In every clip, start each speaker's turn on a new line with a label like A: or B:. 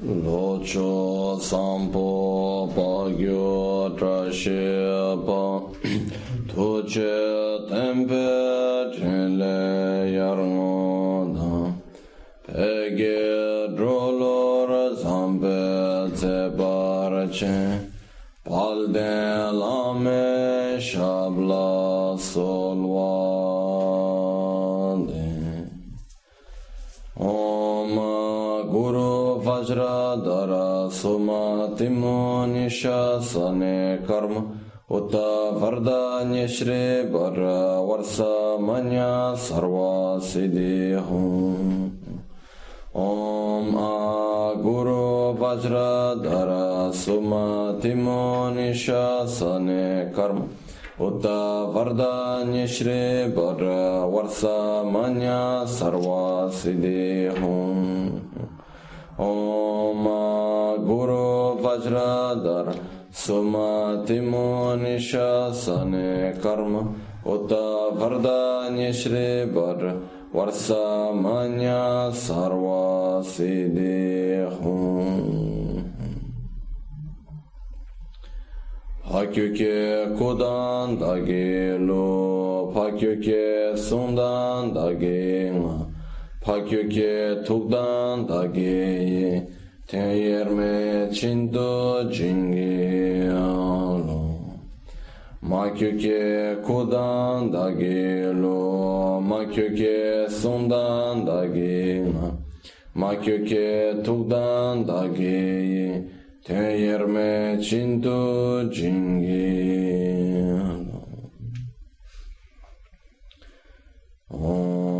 A: locho sampo pagyo trashepa toche tempe chenle yarngoda pege drolor zampe tseparche palden lame sha नियमो कर्म उत वरदान्य श्रे वर वर्ष मन सर्वा सिदे ओम आ गुरु वज्र धर सुमतिमो निशासन कर्म उत वरदान्य श्रे वर वर्ष मन सर्वा सिदे ओम गुरु वज्राधर सुमतिमोनिशासने कर्म उत भरदान्यश्रीवर वर्षामन्या सर्वासिदेहु Hakyuke kudan dage lo, pakyuke sundan dage nga, pakyuke tukdan dage ye, Teyerme çinto cingi alo Makyuke kudan da gelo Makyuke sundan da gela Makyuke tukdan da geyi Teyerme çinto cingi alo oh.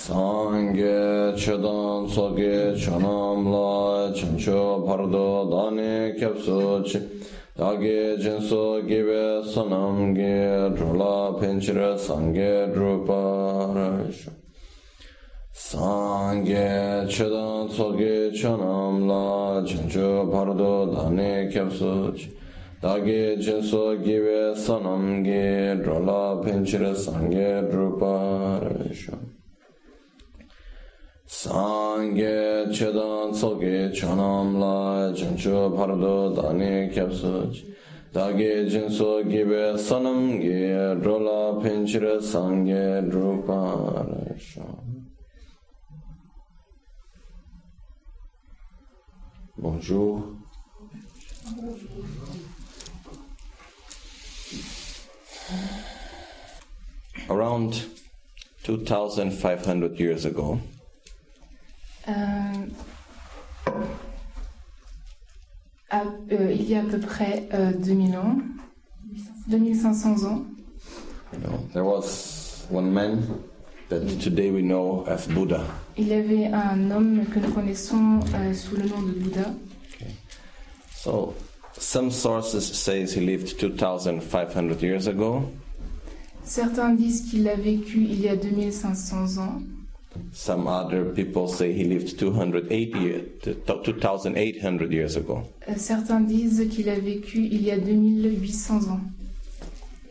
A: Sangye chedan soge chanam la pardo dani kyapsu chi dagi jinso gibe sanam ge drola penchire sangye druparashu Sangye chedan soge chanam la pardo dani kyapsu chi dagi jinso gibe sanam ge drola penchire sangye druparashu Sangye chedan soge chanam la chancho pardo dani kyapsuch dagi jinso gibe sanam ge drola pinchire sangye druparasha Bonjour. Around 2,500 years ago,
B: à- euh, il y a à peu près euh, 2000 ans, 2500 ans,
A: you know, there was one man that today we know as Buddha.
B: il y avait un homme que nous connaissons euh, sous le nom de Bouddha.
A: So, some sources say he lived 2,500 years ago.
B: Certains disent qu'il a vécu il y a 2500 ans.
A: Some other people say he lived 280 year, 2,800 years ago.
B: Euh, Certains disent qu'il a vécu il y a 2800 ans.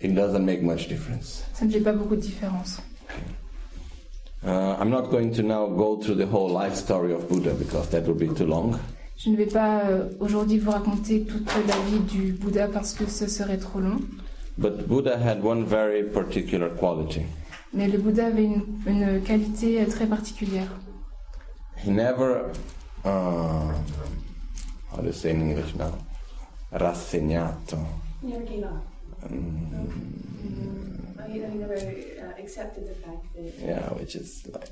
C: it doesn't make much difference.
B: Ça ne fait pas beaucoup de différence.
C: Uh, I'm not going to now go through the whole life story of Buddha because that would be too long.
B: Je ne vais pas euh, aujourd'hui vous raconter toute la vie du Bouddha parce que ce serait trop long.
C: But Buddha had one very particular quality.
B: Mais le Bouddha avait une, une qualité euh, très particulière.
C: He never, uh, how do you say in English now? Rassegnato.
D: Never gave up. Oh, he, he never uh, accepted the fact that
C: Yeah, which is like,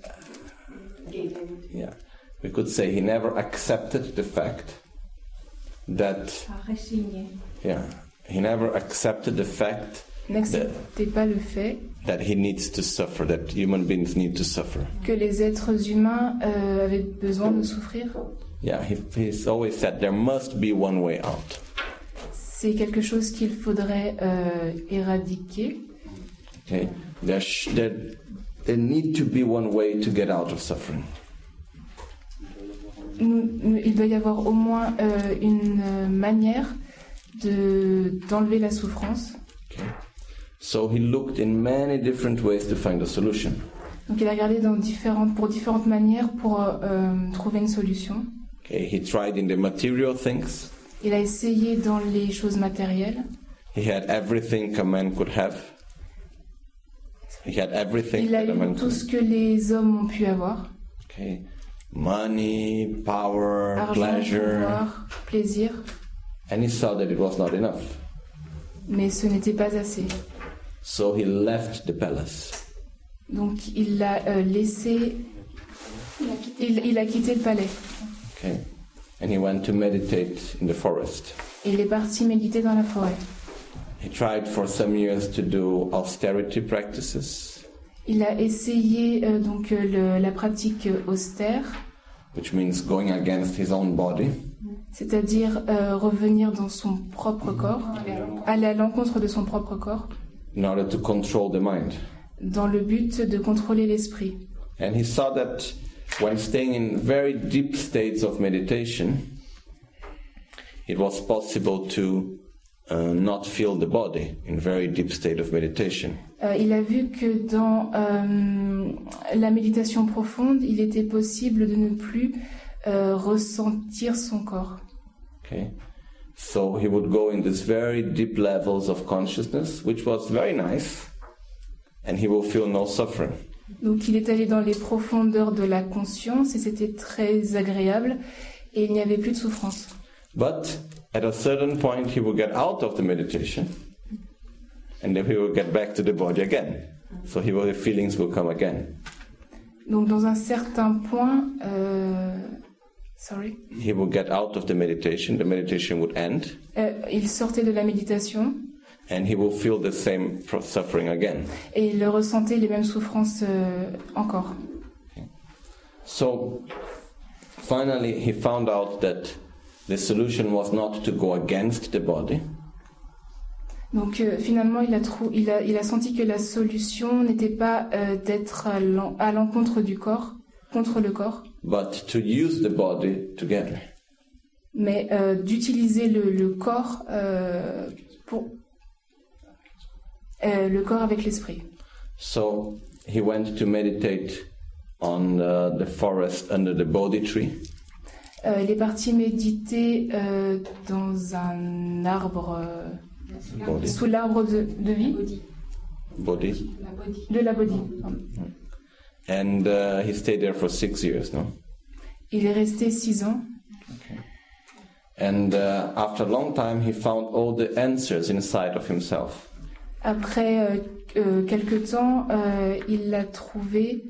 D: it gave him.
C: yeah. We could say he never accepted the fact that, yeah, he never accepted the fact
B: N'acceptez pas le fait
C: that he needs to suffer, that human beings need to suffer.
B: que les êtres humains euh, avaient besoin de souffrir.
C: Yeah, he, he's always said there must be one way out.
B: C'est quelque chose qu'il faudrait euh, éradiquer.
C: Okay, there, there, there need to be one way to get out of suffering.
B: Nous- nous- il doit y avoir au moins euh, une euh, manière de d'enlever la souffrance.
C: Okay, so he looked in many different ways to find a solution.
B: Donc il a regardé dans différentes, pour différentes manières pour euh, euh, trouver une solution.
C: Okay, he tried in the material things.
B: Il a essayé dans les choses matérielles.
C: He had everything a man could have. He had everything
B: Il a eu tout
C: could.
B: ce que les hommes ont pu avoir.
C: Okay, money, power,
B: Argent,
C: pleasure,
B: pouvoir, plaisir.
C: and he saw that it was not enough.
B: Mais ce n'était pas assez.
C: So he left the palace.
B: Donc il l'a euh, laissé. Il, il a quitté le palais.
C: Okay, and he went to meditate in the forest.
B: Il est parti méditer dans la forêt.
C: He tried for some years to do austerity practices,
B: Il a essayé euh, donc euh, le- la pratique euh, austère,
C: which means going against his own body.
B: c'est-à-dire euh, revenir dans son propre corps, aller à l'encontre de son propre corps,
C: in order to control the mind.
B: dans le but de contrôler l'esprit.
C: And he saw that when staying in very deep states of meditation, it was possible to uh, not feel the body in very deep state of meditation.
B: Euh, il a vu que dans euh, la méditation profonde, il était possible de ne plus euh, ressentir son corps.
C: Okay, so he would go in these very deep levels of consciousness, which was very nice, and he will feel no suffering.
B: Donc il est allé dans les profondeurs de la conscience et c'était très agréable et il n'y avait plus de souffrance.
C: But at a certain point, he will get out of the meditation, and then he will get back to the body again. So he will, the feelings will come again.
B: Donc dans un certain point, euh, sorry,
C: He will get out of the meditation. The meditation would end,
B: Euh, il sortait de la méditation
C: and he will feel the same suffering again.
B: et il ressentait les mêmes souffrances euh, encore.
C: So finally, he found out that the solution was not to go against the body,
B: Donc euh, finalement, il a, trou- il, a, il a senti que la solution n'était pas euh, d'être à l'encontre du corps, contre le corps,
C: but to use the body together.
B: mais euh, d'utiliser le, le corps euh, pour euh, le corps avec l'esprit.
C: So he went to meditate on uh, the forest under the Bodhi tree.
B: Euh, il est parti méditer euh, dans un arbre, euh,
C: Bodhi.
B: sous l'arbre de, de vie,
C: Bodhi.
B: de la Bodhi. pardon.
C: And uh, he stayed there for six years, no?
B: Il est resté six ans.
C: And uh, after a long time, he found all the answers inside of himself.
B: Après euh, euh, quelque temps, euh, il l'a trouvé,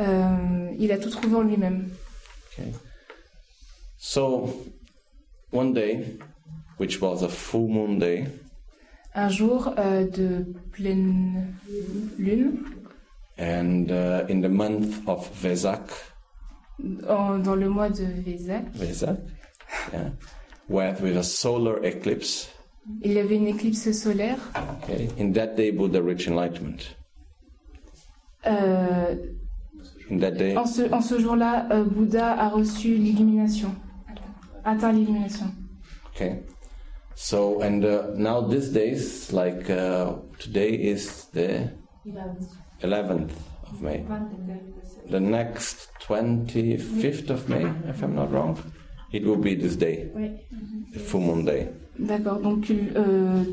B: euh, il a tout trouvé en lui-même.
C: Okay. So, one day, which was a full moon day,
B: Un jour euh, de pleine lune,
C: and uh, in the month of Vesak,
B: en- dans le mois de Vesak,
C: Vesak, yeah, with, with a solar eclipse,
B: il y avait une éclipse solaire.
C: okay, in that day Buddha reached enlightenment.
B: Euh,
C: In that day,
B: en ce, en ce jour-là, euh, Bouddha a reçu l'illumination, atteint l'illumination.
C: okay. So, and uh, now these days, like uh, today is the 11th of May. The next 25th of May, if I'm not wrong, it will be this day, the full moon day.
B: D'accord, donc euh,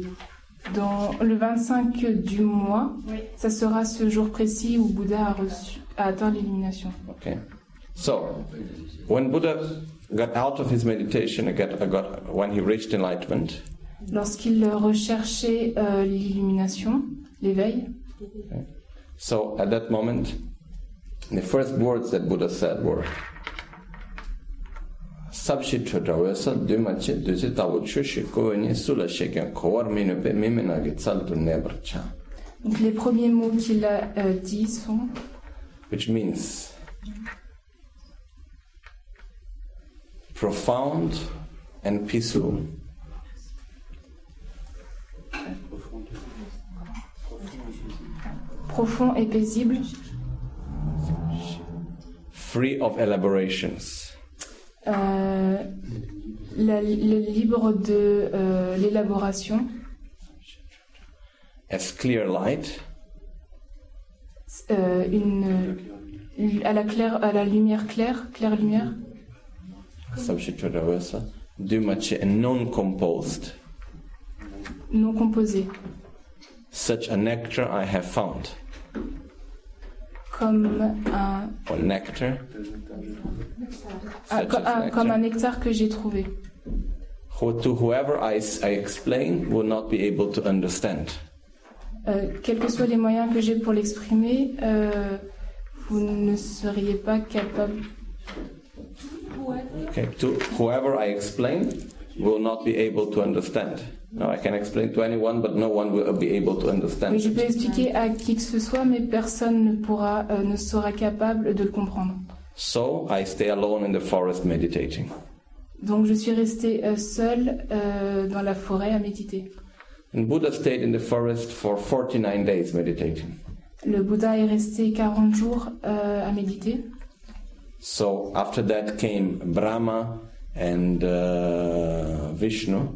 B: dans le 25 du mois, ça sera ce jour précis où Bouddha a, reçu, a atteint l'illumination.
C: Okay. So, when Buddha got out of his meditation, got, got, when he reached enlightenment,
B: Lorsqu'il recherchait euh, l'illumination, l'éveil,
C: so at that moment, the first words that Buddha said were dumache sula kowar minupe nebracha.
B: donc les premiers mots qu'il a euh, dit sont
C: Which means profound and peaceful.
B: Profond et paisible,
C: free of elaborations.
B: euh, la- le libre de euh, l'élaboration,
C: as clear light
B: euh, une, à, la claire, à la lumière claire, claire lumière,
C: and non-composed.
B: non composée,
C: Such a nectar I have found.
B: Comme un,
C: Or nectar?
B: un-
C: Such
B: co-
C: as
B: un- comme un nectar que j'ai trouvé.
C: Who, to whoever I, s- I explain will not be able to understand.
B: Euh, quels que soient les moyens que j'ai pour l'exprimer, euh, vous ne seriez pas capable.
C: Okay, to whoever I explain will not be able to understand. No, I can explain to anyone, but no one will be able to understand.
B: Oui, je peux expliquer à qui que ce soit, mais personne ne pourra, euh, ne sera capable de le comprendre.
C: So I stay alone in the forest meditating.
B: Donc je suis restée euh, seule euh, dans la forêt à méditer.
C: And Buddha stayed in the forest for 49 days meditating.
B: Le Bouddha est resté 40 jours à méditer.
C: So after that came Brahma and uh, Vishnu.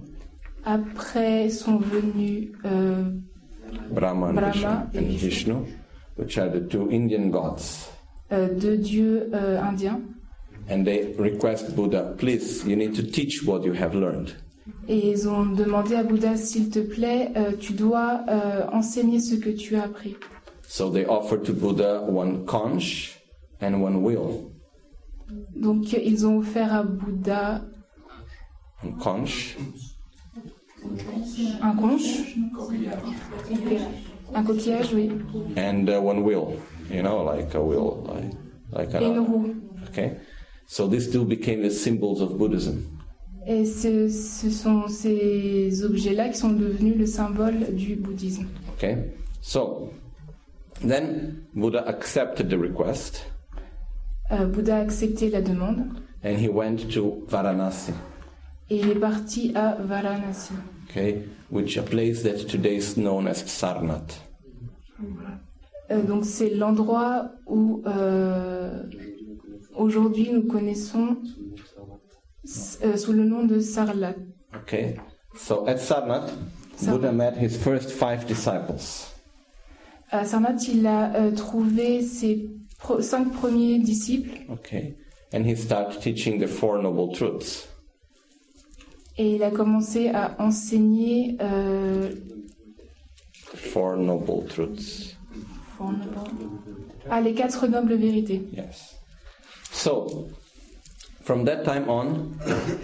B: Après sont venus euh,
C: Brahma and,
B: Brahma
C: Vishnu,
B: et Vishnu.
C: Which are the two Indian gods.
B: euh, deux dieux euh, indiens
C: And they request Buddha, please, you need to teach what you have learned.
B: et ils ont demandé à Bouddha s'il te plaît, euh, tu dois euh, enseigner ce que tu as appris.
C: So they offered to Buddha one conch and one wheel.
B: Donc ils ont offert à Bouddha
C: One conch,
B: un conche, un coquillage, oui,
C: and uh, one wheel. You know, like a wheel, like, like
B: et une
C: a,
B: roue.
C: okay. So these two became the symbols of Buddhism.
B: Et ce, ce sont ces objets-là qui sont devenus le symbole du bouddhisme.
C: Okay. So then Buddha accepted the request
B: Euh, Bouddha a accepté la demande
C: and he went to Varanasi.
B: Et il est parti à Varanasi,
C: Okay, which a place that today is known as Sarnath.
B: Euh, donc c'est l'endroit où euh, aujourd'hui nous connaissons euh, sous le nom de Sarlat.
C: Okay, so at Sarnath,
B: Sarnath.
C: Buddha met his first five disciples.
B: À Sarnath, il a euh, trouvé ses pro- cinq premiers disciples
C: Okay, and he started teaching the Four Noble Truths.
B: Et il a commencé à enseigner euh,
C: Four Noble Truths.
B: ah, les quatre nobles vérités.
C: Yes. So, from that time on,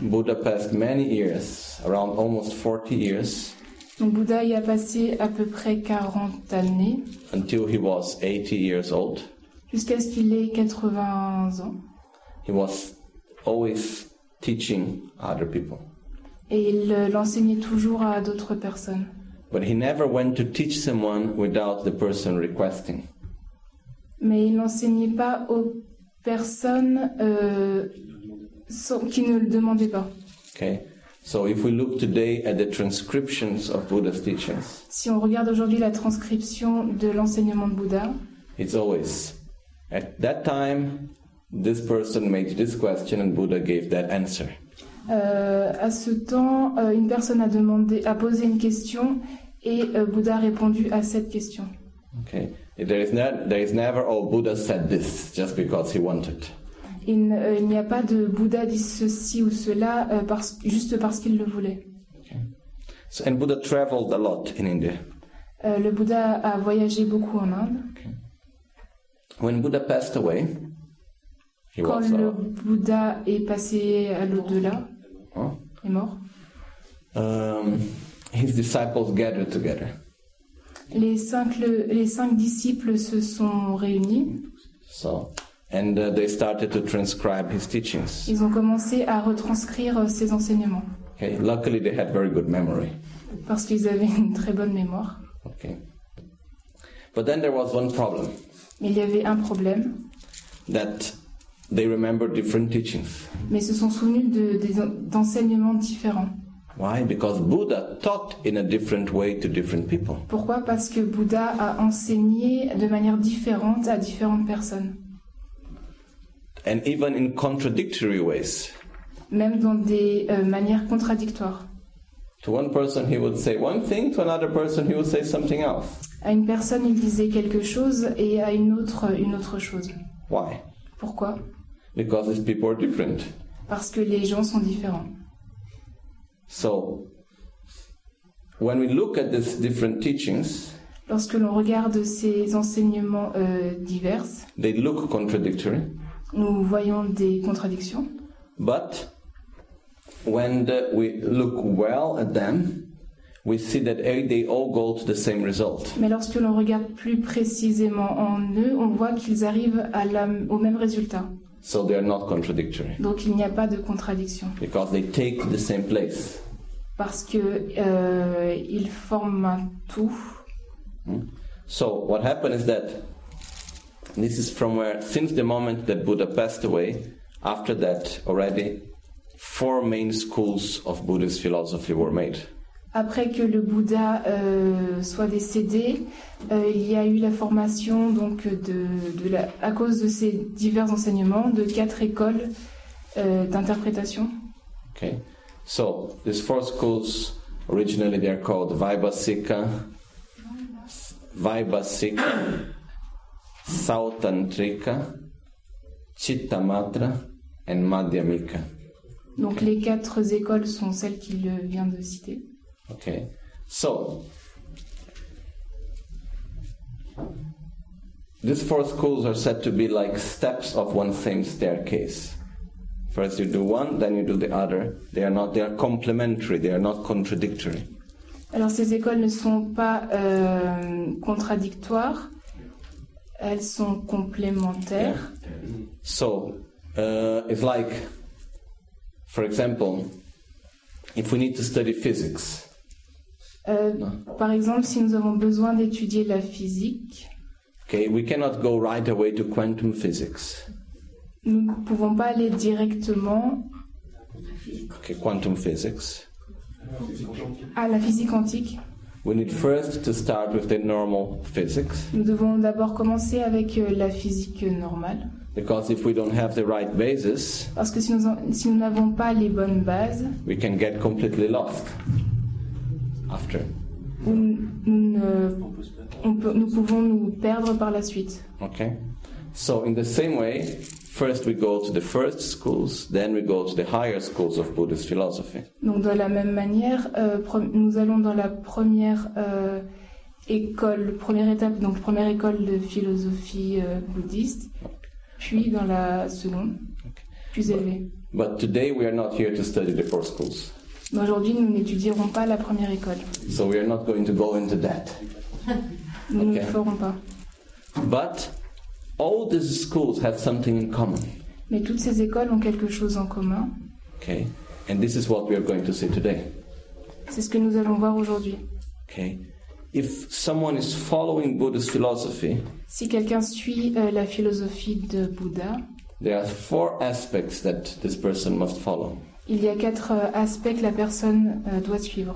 C: Buddha passed many years, around almost 40 years,
B: Donc Bouddha y a passé à peu près 40 années,
C: until he was 80 years old.
B: jusqu'à ce qu'il ait 80 ans.
C: He was always teaching other people.
B: Et il l'enseignait toujours à d'autres personnes.
C: But he never went to teach someone without the person requesting.
B: Mais il n'enseignait pas aux personnes euh, sans- qui ne le demandaient pas.
C: Okay? So if we look today at the transcriptions of Buddha's teachings,
B: Si on regarde aujourd'hui la transcription de l'enseignement de Bouddha,
C: it's always at that time this person made this question and Buddha gave that answer.
B: Euh, à ce temps, euh, une personne a demandé, a posé une question et euh, Bouddha a répondu à cette question.
C: Okay, there is, not, there is never, oh, Buddha said this just because he wanted.
B: Il, euh, il n'y a pas de Bouddha dit ceci ou cela parce- juste parce qu'il le voulait.
C: So, and Buddha traveled a lot in India.
B: Euh, le Bouddha a voyagé beaucoup en Inde.
C: When Buddha passed away, he
B: Quand
C: was
B: le Bouddha est passé à l'au-delà,
C: huh?
B: est mort,
C: um, his disciples gathered together.
B: les cinq, le- les cinq disciples se sont réunis.
C: So, and uh, they started to transcribe his teachings.
B: Ils ont commencé à retranscrire euh, ses enseignements
C: Okay, luckily they had very good memory.
B: parce qu'ils avaient une très bonne mémoire.
C: Okay, but then there was one problem
B: Mais il y avait un problème.
C: that they remembered different teachings.
B: Mais se sont souvenus de- d'enseignements différents.
C: Why? Because Buddha taught in a different way to different people.
B: Pourquoi? Parce que Bouddha a enseigné de manière différente à différentes personnes,
C: And even in contradictory ways.
B: même dans des euh, manières contradictoires.
C: To one person he would say one thing, to another person he would say something else.
B: À une personne, il disait quelque chose et à une autre, une autre chose.
C: Why?
B: Pourquoi?
C: Because these people are different.
B: Parce que les gens sont différents.
C: So, when we look at these different teachings,
B: Lorsque l'on regarde ces enseignements euh, divers,
C: they look contradictory,
B: nous voyons des contradictions.
C: but when the- we look well at them, we see that they all go to the same result.
B: Mais lorsque l'on regarde plus précisément en eux, on voit qu'ils arrivent à la- au même résultat.
C: So they are not contradictory
B: Donc il n'y a pas de contradiction.
C: because they take the same place.
B: Parce que euh, ils forment un tout. Hmm?
C: So what happened is that this is from where, since the moment that Buddha passed away, after that already four main schools of Buddhist philosophy were made.
B: Après que le Bouddha euh, soit décédé, euh, il y a eu la formation donc de, de la, à cause de ces divers enseignements de quatre écoles euh, d'interprétation.
C: Okay, so these four schools originally they are called Vaibhasika, Vaibhasika, Sautantrika, Chittamatra, and Madhyamika.
B: Donc les quatre écoles sont celles qu'il vient de citer.
C: Okay, so these four schools are said to be like steps of one same staircase. First you do one, then you do the other. They are not. They are complementary. They are not contradictory.
B: Alors ces écoles ne sont pas euh, contradictoires, elles sont complémentaires.
C: So uh, it's like, for example, if we need to study physics,
B: Euh, par exemple, si nous avons besoin d'étudier la physique,
C: okay, we cannot go right away to quantum physics.
B: nous ne pouvons pas aller directement
C: Okay, quantum physics.
B: à la physique quantique.
C: We need first to start with the normal physics.
B: Nous devons d'abord commencer avec euh, la physique normale,
C: Because if we don't have the right basis,
B: parce que si nous en- si nous n'avons pas les bonnes bases,
C: we can get completely lost after.
B: nous, nous ne- on peut- nous pouvons nous perdre par la suite.
C: Okay? So, in the same way, first we go to the first schools, then we go to the higher schools of Buddhist philosophy.
B: Donc de la même manière, euh, nous allons dans la première euh, école, première étape, donc première école de philosophie euh, bouddhiste, puis dans la seconde, plus élevée.
C: But today we are not here to study the four schools.
B: Mais aujourd'hui, nous n'étudierons pas la première école.
C: So, we are not going to go into that.
B: Nous ne
C: Ok.
B: le ferons pas.
C: But all these schools have something in common.
B: Mais toutes ces écoles ont quelque chose en commun.
C: Okay? And this is what we are going to see today.
B: C'est ce que nous allons voir aujourd'hui.
C: Okay? If someone is following Buddhist philosophy,
B: Si quelqu'un suit euh, la philosophie de Bouddha,
C: there are four aspects that this person must follow.
B: Il y a quatre euh, aspects que la personne euh, doit suivre.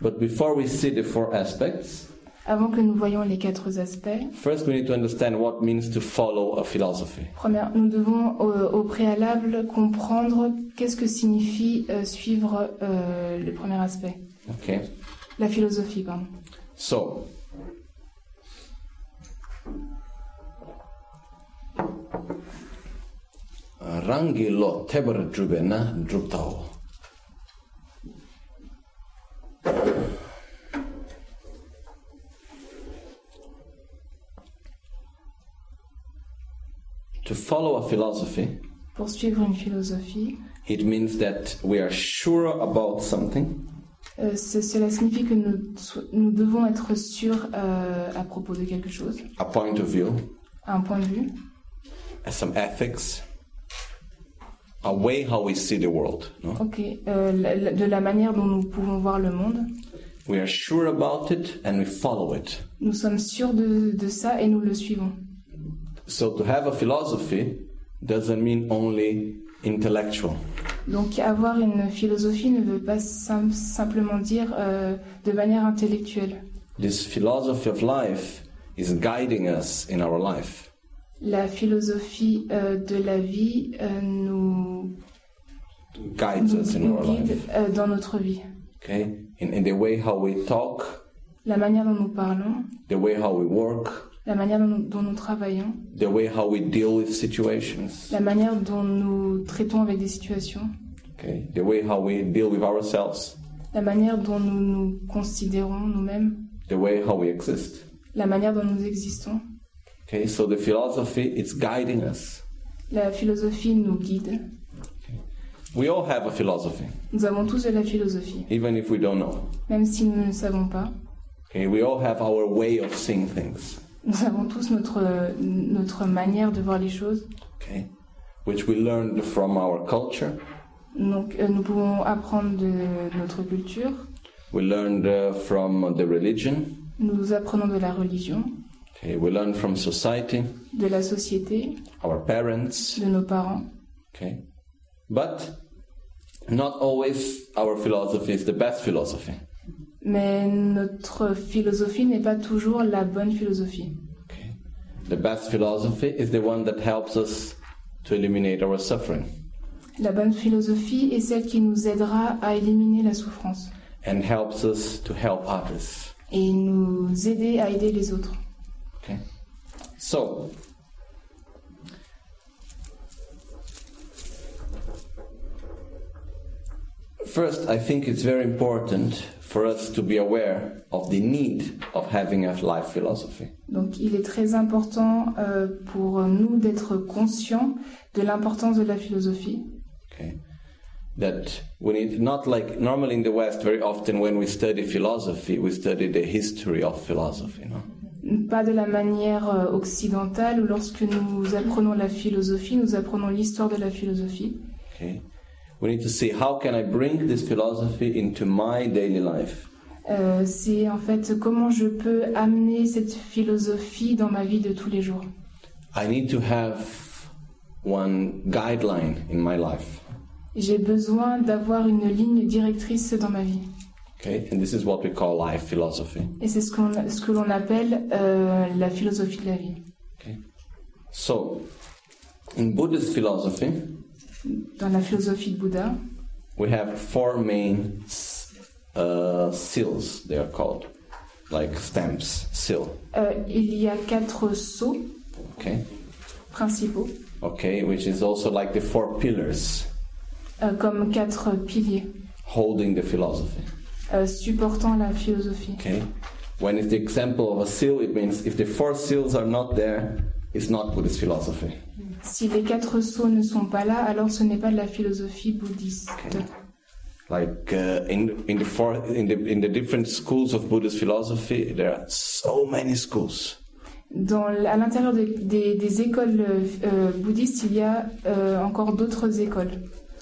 C: But before we see the four aspects,
B: Avant que nous voyions les quatre aspects,
C: first we need to understand what means to follow a philosophy.
B: première, nous devons au, au préalable comprendre qu'est-ce que signifie euh, suivre euh, le premier aspect,
C: Okay?
B: la philosophie. Pardon.
C: So, rangi lo drube na. To follow a philosophy,
B: une philosophie,
C: it means that we are sure about something,
B: euh, ce- cela signifie que nous, nous devons être sûrs euh, à propos de quelque chose,
C: a point of view,
B: un point de vue,
C: some ethics, a way how we see the world. No?
B: ok, euh, de la manière dont nous pouvons voir le monde.
C: We are sure about it and we follow it.
B: Nous sommes sûrs de, de ça et nous le suivons.
C: So to have a philosophy doesn't mean only intellectual.
B: Donc avoir une philosophie ne veut pas sim- simplement dire euh, de manière intellectuelle.
C: This philosophy of life is guiding us in our life.
B: La philosophie euh, de la vie euh, nous,
C: Guides
B: nous,
C: us in
B: nous
C: our
B: guide
C: life.
B: euh, dans notre vie.
C: Okay? In, in the way how we talk,
B: La manière dont nous parlons,
C: the way how we work,
B: la manière dont nous, dont nous travaillons,
C: the way how we deal with situations.
B: la manière dont nous traitons avec des situations,
C: Okay? The way how we deal with ourselves,
B: la manière dont nous nous considérons nous-mêmes,
C: the way how we exist.
B: la manière dont nous existons.
C: Okay? So the philosophy is guiding us.
B: La philosophie nous guide.
C: We all have a philosophy,
B: Nous avons tous de la philosophie,
C: even if we don't know.
B: même si nous ne savons pas.
C: Okay? We all have our way of seeing things.
B: Nous avons tous notre, notre manière de voir les choses.
C: okay, which we learned from our culture.
B: Donc, euh, nous pouvons apprendre de notre culture.
C: We learned uh, from the religion.
B: Nous apprenons de la religion,
C: Okay, we learned from society,
B: de la société,
C: our parents.
B: de nos parents.
C: Okay, but not always our philosophy is the best philosophy.
B: Mais notre philosophie n'est pas toujours la bonne philosophie.
C: Okay, the best philosophy is the one that helps us to eliminate our suffering
B: La bonne philosophie est celle qui nous aidera à éliminer la souffrance
C: and helps us to help others.
B: et nous aider à aider les autres.
C: Okay, so. First, I think it's very important for us to be aware of the need of having a life philosophy.
B: Donc il est très important euh, pour nous d'être conscients de l'importance de la philosophie.
C: Okay, that we need not like normally in the West, very often when we study philosophy, we study the history of philosophy. No?
B: Pas de la manière euh, occidentale où lorsque nous apprenons la philosophie, nous apprenons l'histoire de la philosophie.
C: Okay, we need to see how can I bring this philosophy into my daily life?
B: Euh, C'est en fait comment je peux amener cette philosophie dans ma vie de tous les jours.
C: I need to have one guideline in my life.
B: J'ai besoin d'avoir une ligne directrice dans ma vie.
C: Okay, and this is what we call life philosophy.
B: Et c'est ce, qu'on- ce que l'on appelle euh, la philosophie de la vie.
C: Okay, so in Buddhist philosophy,
B: Dans la philosophie de Bouddha,
C: we have four main uh, seals. They are called like stamps, seal.
B: euh, il y a quatre sceaux
C: Okay,
B: principaux,
C: okay, which is also like the four pillars
B: euh, comme quatre piliers
C: holding the philosophy.
B: Euh, supportant la philosophie.
C: Okay, when it's the example of a seal, it means if the four seals are not there, it's not Buddhist philosophy.
B: Si les quatre sceaux ne sont pas là, alors ce n'est pas de la philosophie bouddhiste.
C: Okay. Like uh, in in the four in the in the different schools of Buddhist philosophy, there are so many schools.
B: Dans, à l'intérieur des, des- des écoles euh, bouddhistes, il y a euh, encore d'autres écoles.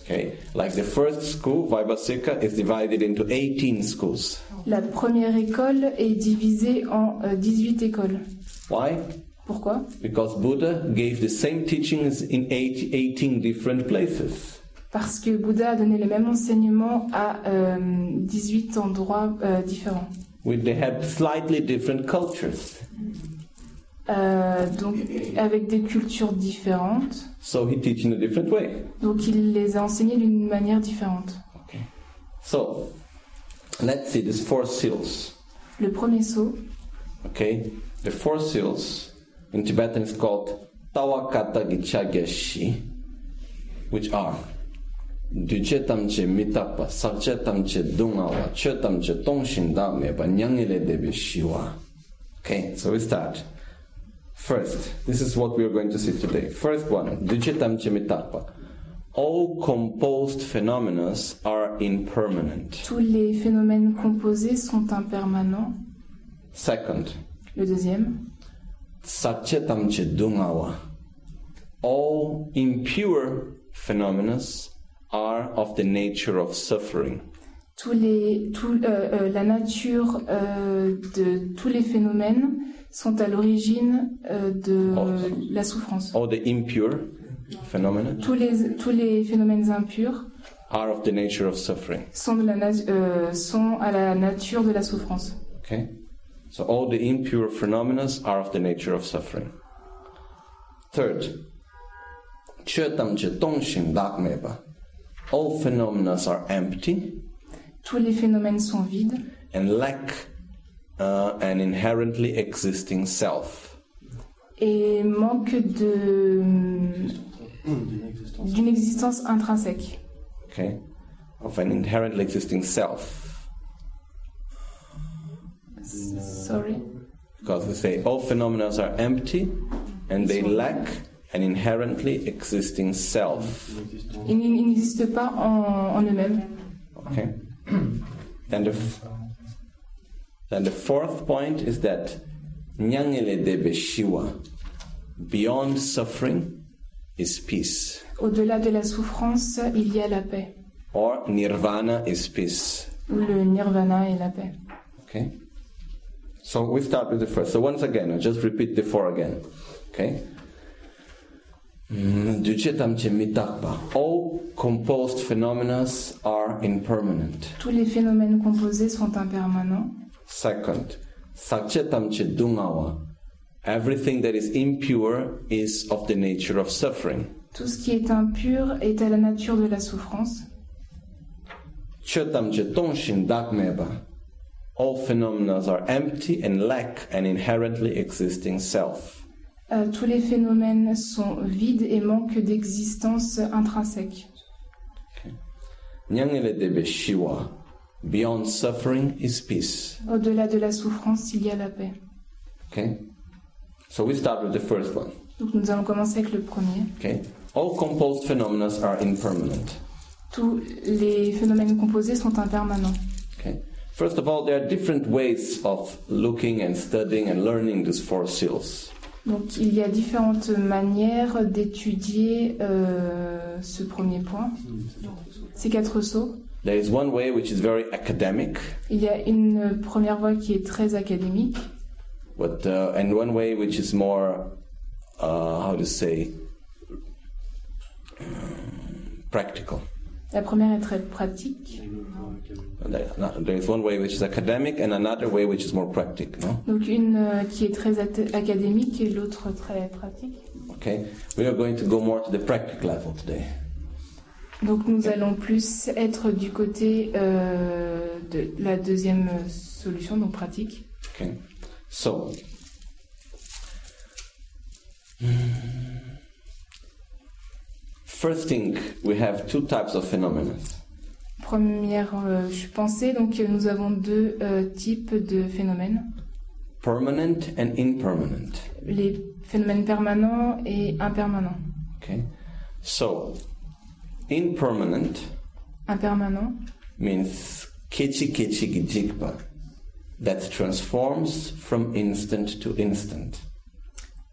C: Okay, like the first school, Vaibhasika, is divided into 18 schools.
B: La première école est divisée en euh, 18 écoles.
C: Why?
B: Pourquoi?
C: Because Buddha gave the same teachings in eight, 18 different places.
B: Parce que Bouddha a donné les mêmes enseignements à euh, 18 endroits euh, différents.
C: We, they have slightly different cultures.
B: Euh, donc avec des cultures différentes.
C: So he teach in a different way.
B: Donc il les a enseignés d'une manière différente.
C: Okay. So let's see these four seals.
B: Le premier saut,
C: Okay, the four seals in Tibetan is called Tawakata Gichagyashi, which are Duche tamche mitapa, sakche tamche dungawa, che tamche tongshin dameba, nyangile debe shiwa. Okay, so we start. First, this is what we are going to see today. First one, Duche tamche mitapa. All composed phenomena are impermanent.
B: tous les phénomènes composés sont impermanents.
C: Second,
B: Le deuxième,
C: Satchetamche Dungawa. All impure phenomena are of the nature of suffering.
B: tous les, tout, euh, euh, la nature euh, de tous les phénomènes sont à l'origine euh, de
C: Oh.
B: la souffrance.
C: All the impure phenomena?
B: Tous les, tous les phénomènes impurs
C: are of the nature of suffering.
B: sont, de la euh, sont à la nature de la souffrance.
C: Okay? So all the impure phenomena are of the nature of suffering. Third. All phenomena are empty
B: Tous les phénomènes sont vides
C: and lack uh, an inherently existing self.
B: et manquent de, d'une existence intrinsèque.
C: okay, of an inherently existing self.
B: Sorry.
C: Because we say all phenomena are empty and they lack an inherently existing self.
B: Ils n'existent pas en, en eux-mêmes.
C: Okay? Then the, then the fourth point is that Nyangele Debe Shiva, beyond suffering, is peace.
B: Au-delà de la souffrance, il y a la paix.
C: Or Nirvana is peace.
B: Ou le nirvana est la paix.
C: Okay? So we start with the first. So once again, I'll just repeat the four again. Okay? Mm. All composed phenomena are impermanent.
B: Tous les phénomènes composés sont impermanents.
C: Second, sakchetamche dungawa. Everything that is impure is of the nature of suffering.
B: Tout ce qui est impur est à la nature de la souffrance.
C: Chetamche tonshin dakmeba. All phenomena are empty and lack an inherently existing self.
B: Euh, tous les phénomènes sont vides et manquent d'existence intrinsèque.
C: Shiwa. Beyond suffering is peace.
B: Au-delà de la souffrance, il y a la paix.
C: Okay? So we start with the first one.
B: Donc nous allons commencer avec le premier.
C: Okay? All composed phenomena are impermanent.
B: Tous les phénomènes composés sont impermanents.
C: Okay? First of all, there are different ways of looking and studying and learning these four seals.
B: Donc il y a différentes manières d'étudier euh, ce premier point, ces quatre sauts.
C: There is one way which is very academic,
B: Il y a une première voie qui est très académique
C: but uh, and one way which is more, uh, how to say, practical.
B: La première est très pratique.
C: There is one way which is academic and another way which is more practical. No?
B: Donc une euh, qui est très académique et l'autre très pratique.
C: Okay, we are going to go more to the practical level today.
B: Donc nous allons plus être du côté euh, de la deuxième solution, donc pratique.
C: Okay, so first thing we have two types of phenomena.
B: Première euh, pensée, donc nous avons deux euh, types de phénomènes.
C: permanent and impermanent.
B: Les phénomènes permanents et impermanents.
C: Okay, so impermanent
B: Impermanent,
C: means kichi kichi gijikpa, that transforms from instant to instant.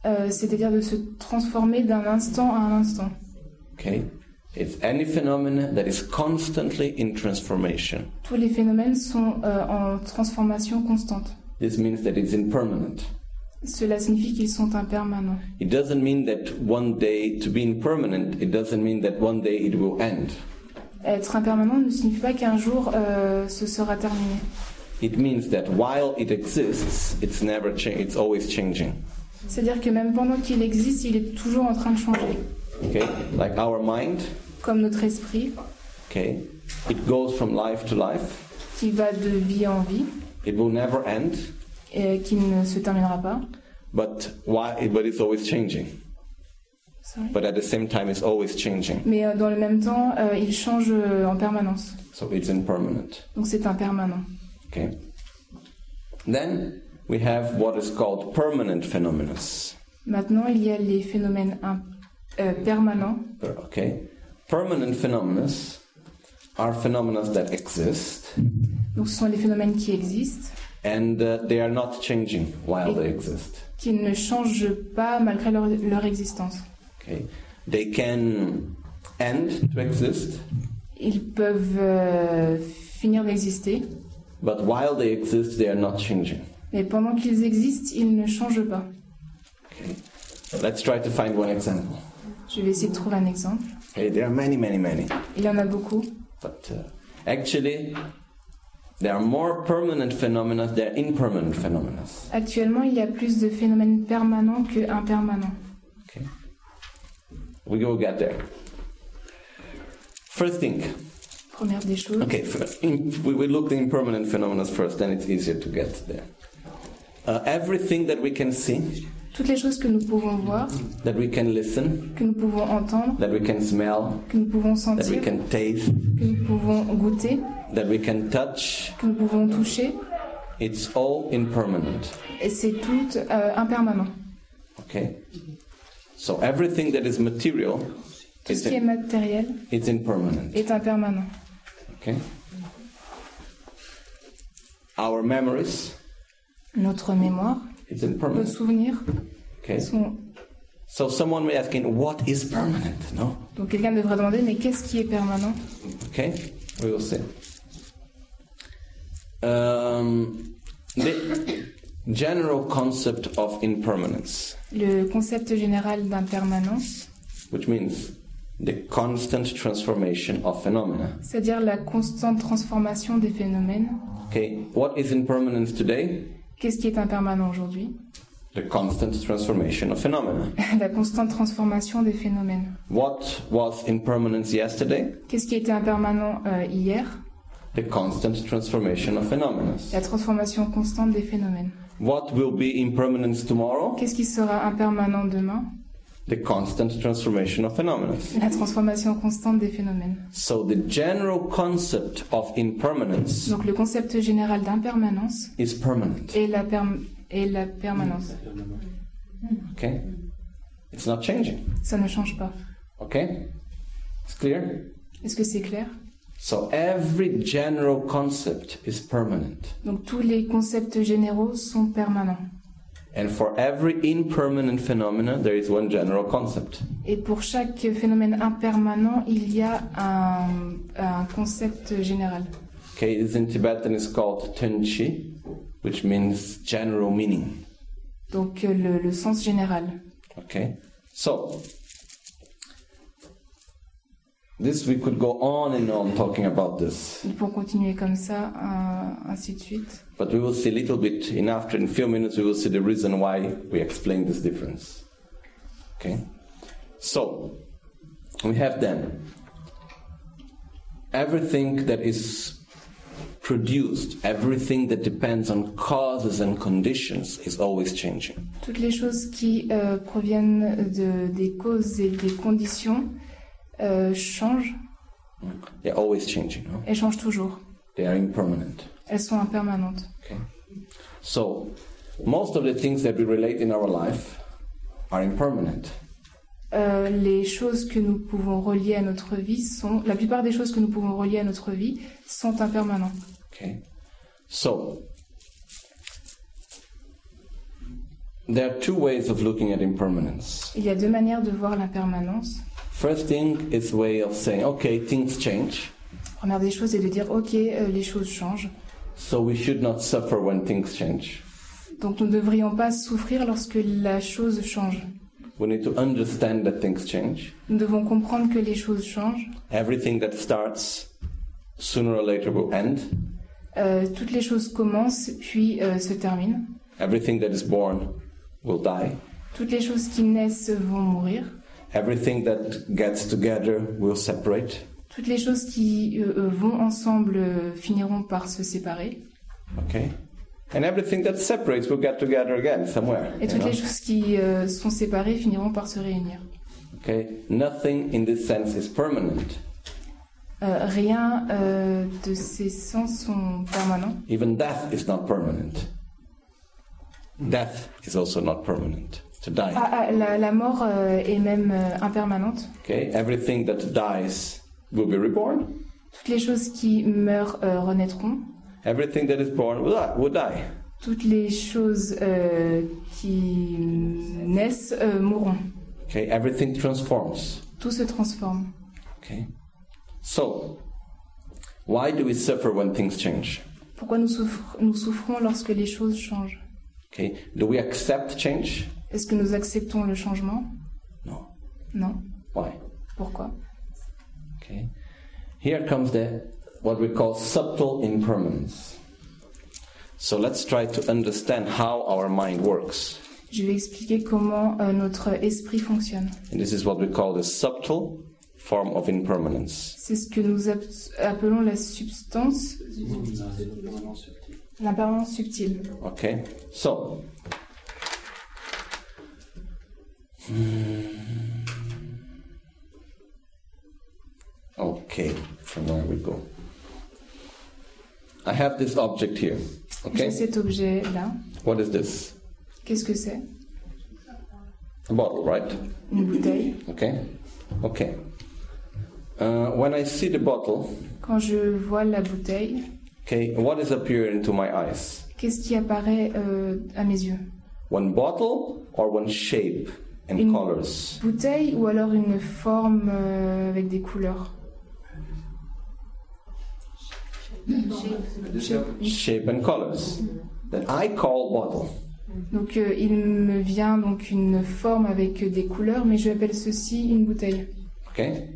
B: euh, c'est-à-dire de se transformer d'un instant à un instant.
C: Okay, it's any phenomena that is constantly in transformation.
B: Tous les phénomènes sont euh, en transformation constante.
C: This means that it's impermanent.
B: Cela signifie qu'ils sont impermanents.
C: It doesn't mean that one day to be impermanent, it doesn't mean that one day it will end.
B: Être impermanent ne signifie pas qu'un jour euh, ce sera terminé.
C: it means that while it exists, it's never cha- it's always changing.
B: C'est-à-dire que même pendant qu'il existe, il est toujours en train de changer.
C: Okay? Like our mind,
B: Comme notre esprit,
C: okay? It goes from life to life.
B: qui va de vie en vie,
C: It will never end,
B: et qui ne se terminera pas.
C: but why but it's always changing.
B: Sorry.
C: But at the same time it's always changing.
B: Mais euh, dans le même temps, euh, il change euh, en permanence.
C: So it's impermanent.
B: Donc c'est impermanent.
C: Okay? Then we have what is called permanent phenomena.
B: Maintenant, il y a les phénomènes euh, permanents.
C: Okay? Permanent phenomena are phenomena that exist
B: Donc ce sont les phénomènes qui existent,
C: and uh, they are not changing while they exist.
B: qui ne changent pas malgré leur, leur existence.
C: Okay? They can end to exist,
B: Ils peuvent euh, finir d'exister,
C: but while they exist, they are not changing.
B: mais pendant qu'ils existent, ils ne changent pas.
C: Okay? Let's try to find one example.
B: Je vais essayer de trouver un exemple.
C: Okay, there are many, many, many.
B: Il y en a beaucoup.
C: But uh, actually, there are more permanent phenomena than impermanent phenomena.
B: Actuellement, il y a plus de phénomènes permanents que impermanents.
C: Okay? We will get there. First thing,
B: Première des choses.
C: okay, f- in, we will look the impermanent phenomena first, then it's easier to get there. Uh, everything that we can see,
B: Toutes les choses que nous pouvons voir,
C: that we can listen,
B: que nous pouvons entendre,
C: that we can smell,
B: que nous pouvons
C: that we
B: sentir,
C: can taste,
B: que nous pouvons goûter,
C: that we can touch,
B: que nous pouvons toucher,
C: it's all impermanent.
B: et c'est tout euh, impermanent.
C: Okay? So everything that is material
B: Tout
C: is
B: ce qui est matériel
C: it's impermanent.
B: est impermanent.
C: Okay? Our memories,
B: Notre mémoire,
C: it's
B: nos
C: impermanent.
B: souvenirs
C: Okay?
B: sont.
C: So someone may asking, what is permanent? No?
B: Donc quelqu'un devrait demander, mais qu'est-ce qui est permanent?
C: Okay? We will see. Um, the general concept of impermanence,
B: Le concept général d'impermanence,
C: which means the constant transformation of phenomena.
B: c'est-à-dire la constante transformation des phénomènes.
C: Okay? What is impermanence today?
B: Qu'est-ce qui est impermanent aujourd'hui?
C: The constant transformation of phenomena.
B: La constante transformation des phénomènes.
C: What was impermanence yesterday?
B: Qu'est-ce qui était impermanent euh, hier?
C: The constant transformation of phenomena.
B: La transformation constante des phénomènes.
C: What will be impermanence tomorrow?
B: Qu'est-ce qui sera impermanent demain?
C: The constant transformation of phenomena.
B: La transformation constante des phénomènes.
C: So the general concept of impermanence
B: Donc le concept général d'impermanence
C: is permanent.
B: et la, perm- et la permanence.
C: Okay? It's not changing.
B: Ça ne change pas.
C: Okay? It's clear?
B: Est-ce que c'est clair?
C: So every general concept is permanent.
B: Donc tous les concepts généraux sont permanents.
C: And for every impermanent phenomena, there is one general concept.
B: Et pour chaque phénomène impermanent, il y a un, un concept général.
C: Okay, this in Tibetan is called Tenchi, which means general meaning.
B: Donc euh, le, le sens général.
C: Okay, so this we could go on and on talking about this,
B: Ils pourront continuer comme ça, euh, ainsi de suite.
C: but we will see a little bit in after in a few minutes we will see the reason why we explain this difference. Okay, so we have then everything that is produced, everything that depends on causes and conditions is always changing.
B: Toutes les choses qui euh, proviennent de, des causes et des conditions euh, changent.
C: They're always changing. No?
B: Elles changent toujours.
C: They are impermanent.
B: Elles sont impermanentes.
C: Okay. So, most of the things that we relate in our life are impermanent.
B: Euh, les choses que nous pouvons relier à notre vie sont. La plupart des choses que nous pouvons relier à notre vie sont impermanentes.
C: Okay. So, there are two ways of looking at impermanence.
B: Il y a deux manières de voir l'impermanence.
C: First thing is way of saying, okay, things change,
B: Première des choses est de dire ok, euh, les choses changent.
C: so we should not suffer when things change.
B: Donc nous ne devrions pas souffrir lorsque la chose change.
C: We need to understand that things change.
B: Nous devons comprendre que les choses changent.
C: Everything that starts sooner or later will end.
B: Euh, toutes les choses commencent puis euh, se terminent.
C: Everything that is born will die.
B: Toutes les choses qui naissent vont mourir.
C: Everything that gets together will separate.
B: Toutes les choses qui euh, euh, vont ensemble euh, finiront par se séparer.
C: Okay? And everything that separates will get together again somewhere.
B: Et toutes
C: know?
B: les choses qui euh, sont séparées finiront par se réunir.
C: Okay? Nothing in this sense is permanent.
B: Rien de ces sens sont permanents.
C: Even death is not permanent. Death is also not permanent. To die.
B: Ah, ah, la, la mort euh, est même euh, impermanente.
C: Okay? Everything that dies will be reborn.
B: Toutes les choses qui meurent euh, renaîtront.
C: Everything that is born will die. Will die.
B: Toutes les choses qui naissent mourront.
C: Okay? Everything transforms.
B: Tout se transforme.
C: Okay? So, why do we suffer when things change?
B: Pourquoi nous, souffr- nous souffrons lorsque les choses changent?
C: Okay? Do we accept change?
B: Est-ce que nous acceptons le changement?
C: No.
B: Non?
C: Why?
B: Pourquoi?
C: Okay. Here comes the what we call subtle impermanence. So let's try to understand how our mind works.
B: Je vais expliquer comment euh, notre esprit fonctionne.
C: And this is what we call the subtle form of impermanence.
B: C'est ce que nous ap- appelons la substance, l'impermanence subtile.
C: Okay? So Okay, from where we go. I have this object here.
B: J'ai
C: Okay?
B: cet objet-là.
C: What is this?
B: Qu'est-ce que c'est
C: A bottle, right?
B: Une bouteille.
C: Okay? Okay. Uh, when I see the bottle,
B: Quand je vois la bouteille,
C: okay, what is appearing to my eyes?
B: qu'est-ce qui apparaît euh, à mes yeux
C: One bottle or one shape and
B: Une-
C: colors?
B: Bouteille ou alors une forme euh, avec des couleurs?
C: Shape and colors. That I call bottle.
B: Donc euh, il me vient donc une forme avec des couleurs, mais je appelle ceci une bouteille.
C: Okay?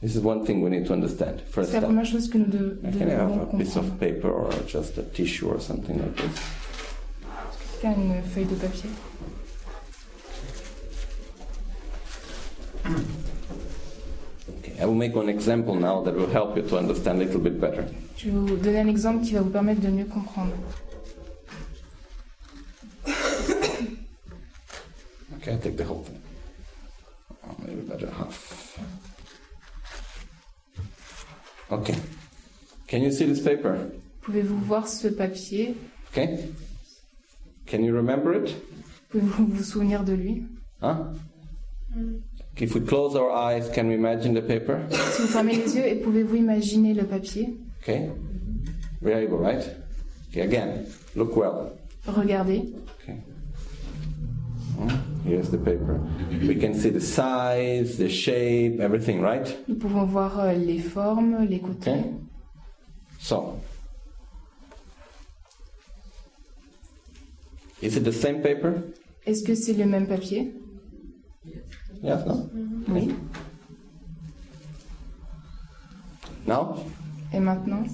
C: This is one thing we need to understand. First
B: C'est la première chose que nous de-
C: Can I have
B: devons
C: a piece
B: comprendre.
C: of paper or just a tissue or something like this?
B: Quelqu'un a une feuille de papier?
C: I will make one example now that will help you to understand a little bit better.
B: Je vais vous donner un exemple qui va vous permettre de mieux comprendre.
C: Okay, I take the whole thing. Oh, maybe better half. Okay. Can you see this paper?
B: Pouvez-vous voir ce papier?
C: Okay. Can you remember it?
B: Pouvez-vous vous souvenir de lui?
C: Huh? If we close our eyes, can we imagine the paper?
B: Si vous fermez les yeux, et pouvez-vous imaginer le papier?
C: Okay. Very good, right? Okay, again, look well.
B: Regardez.
C: Okay. Hmm, Here's the paper. We can see the size, the shape, everything, right?
B: Nous pouvons voir euh, les formes, les côtés.
C: Okay. So, is it the same paper?
B: Est-ce que c'est le même papier?
C: Yes, no?
B: Oui.
C: Now?
B: Et maintenant?